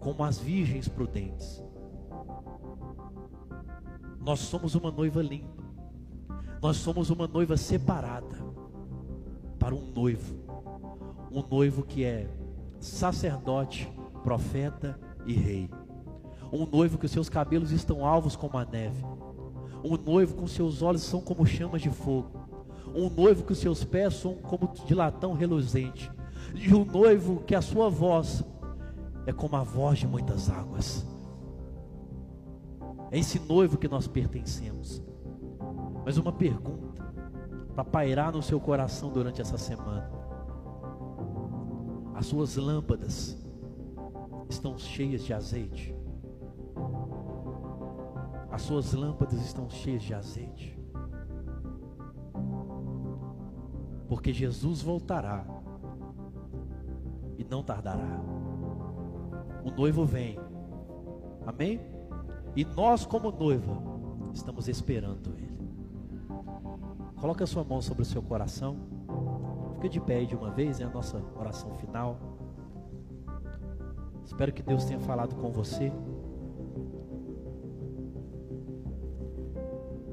como as virgens prudentes. Nós somos uma noiva limpa. Nós somos uma noiva separada para um noivo. Um noivo que é sacerdote, profeta e rei. Um noivo que os seus cabelos estão alvos como a neve. Um noivo com seus olhos são como chamas de fogo. Um noivo que os seus pés são como de latão reluzente. E um noivo que a sua voz é como a voz de muitas águas. É esse noivo que nós pertencemos. Mas uma pergunta para pairar no seu coração durante essa semana: as suas lâmpadas estão cheias de azeite? As suas lâmpadas estão cheias de azeite? Porque Jesus voltará e não tardará. O noivo vem, amém? E nós, como noiva, estamos esperando Ele. Coloque a sua mão sobre o seu coração. Fica de pé de uma vez, é a nossa oração final. Espero que Deus tenha falado com você.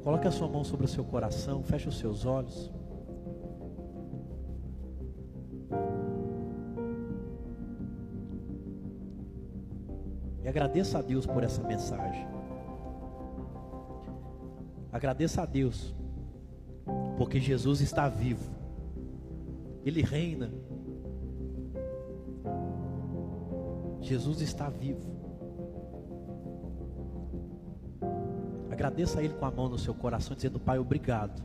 Coloque a sua mão sobre o seu coração, feche os seus olhos. E agradeça a Deus por essa mensagem. Agradeça a Deus Porque Jesus está vivo. Ele reina. Jesus está vivo. Agradeça a Ele com a mão no seu coração, dizendo: Pai, obrigado.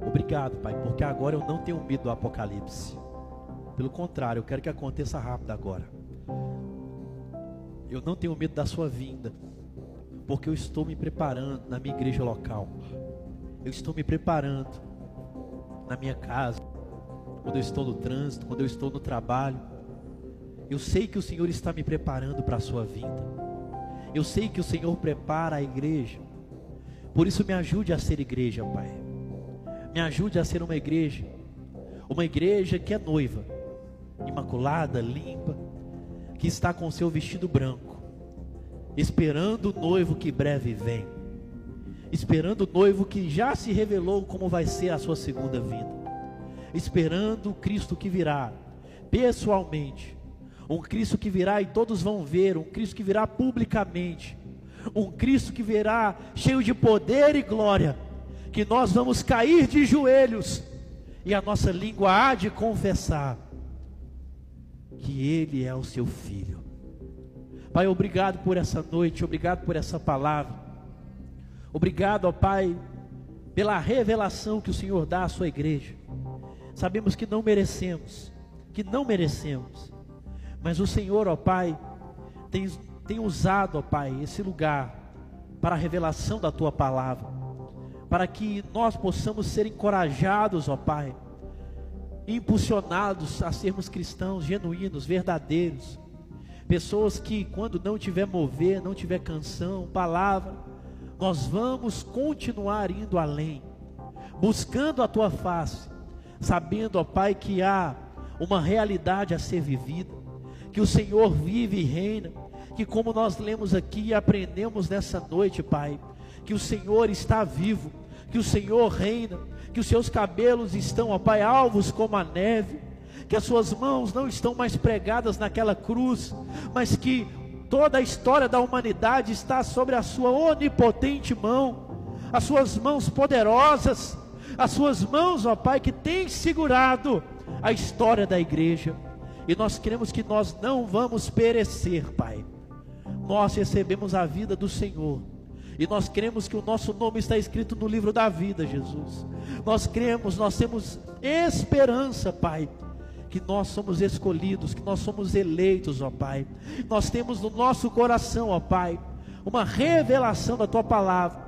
Obrigado, Pai, porque agora eu não tenho medo do apocalipse. Pelo contrário, eu quero que aconteça rápido agora. Eu não tenho medo da sua vinda, porque eu estou me preparando na minha igreja local. Eu estou me preparando na minha casa, quando eu estou no trânsito, quando eu estou no trabalho. Eu sei que o Senhor está me preparando para a sua vinda. Eu sei que o Senhor prepara a igreja. Por isso me ajude a ser igreja, Pai. Me ajude a ser uma igreja, uma igreja que é noiva, imaculada, limpa, que está com seu vestido branco, esperando o noivo que breve vem, esperando o noivo que já se revelou como vai ser a sua segunda vinda, esperando o Cristo que virá pessoalmente, um Cristo que virá e todos vão ver, um Cristo que virá publicamente, um Cristo que virá cheio de poder e glória, que nós vamos cair de joelhos e a nossa língua há de confessar que Ele é o seu filho. Pai, obrigado por essa noite, obrigado por essa palavra. Obrigado, ó Pai, pela revelação que o Senhor dá à sua igreja. Sabemos que não merecemos, que não merecemos, mas o Senhor, ó Pai, tem, tem usado, ó Pai, esse lugar para a revelação da tua palavra, para que nós possamos ser encorajados, ó Pai, impulsionados a sermos cristãos genuínos, verdadeiros. Pessoas que, quando não tiver mover, não tiver canção, palavra, nós vamos continuar indo além, buscando a tua face, sabendo, ó Pai, que há uma realidade a ser vivida, que o Senhor vive e reina, que como nós lemos aqui e aprendemos nessa noite, Pai, que o Senhor está vivo, que o Senhor reina, que os seus cabelos estão, ó Pai, alvos como a neve, que as suas mãos não estão mais pregadas naquela cruz, mas que toda a história da humanidade está sobre a sua onipotente mão, as suas mãos poderosas, as suas mãos, ó Pai, que têm segurado a história da igreja. E nós queremos que nós não vamos perecer, Pai. Nós recebemos a vida do Senhor e nós cremos que o nosso nome está escrito no livro da vida, Jesus. Nós cremos, nós temos esperança, Pai, que nós somos escolhidos, que nós somos eleitos, ó Pai. Nós temos no nosso coração, ó Pai, uma revelação da tua palavra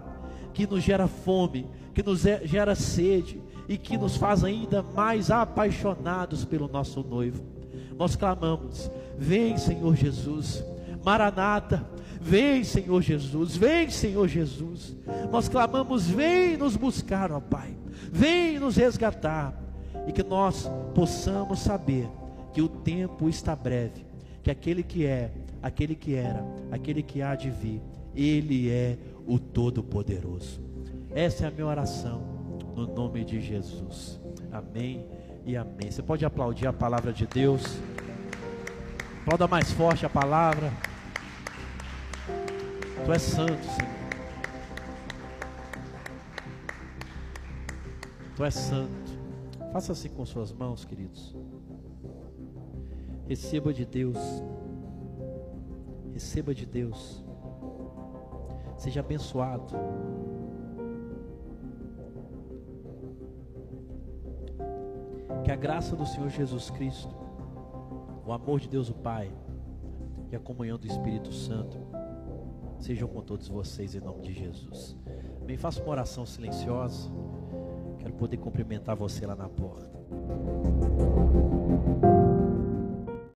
que nos gera fome, que nos gera sede e que nos faz ainda mais apaixonados pelo nosso noivo. Nós clamamos: Vem, Senhor Jesus. Maranata, Vem, Senhor Jesus, vem, Senhor Jesus. Nós clamamos, vem nos buscar, ó Pai. Vem nos resgatar. E que nós possamos saber que o tempo está breve. Que aquele que é, aquele que era, aquele que há de vir, Ele é o Todo-Poderoso. Essa é a minha oração, no nome de Jesus. Amém e amém. Você pode aplaudir a palavra de Deus. Aplauda mais forte a palavra. Tu és santo, Senhor. Tu és santo. Faça assim com suas mãos, queridos. Receba de Deus. Receba de Deus. Seja abençoado. Que a graça do Senhor Jesus Cristo, o amor de Deus o Pai e a comunhão do Espírito Santo sejam com todos vocês em nome de Jesus. Bem, faça uma oração silenciosa. Quero poder cumprimentar você lá na porta.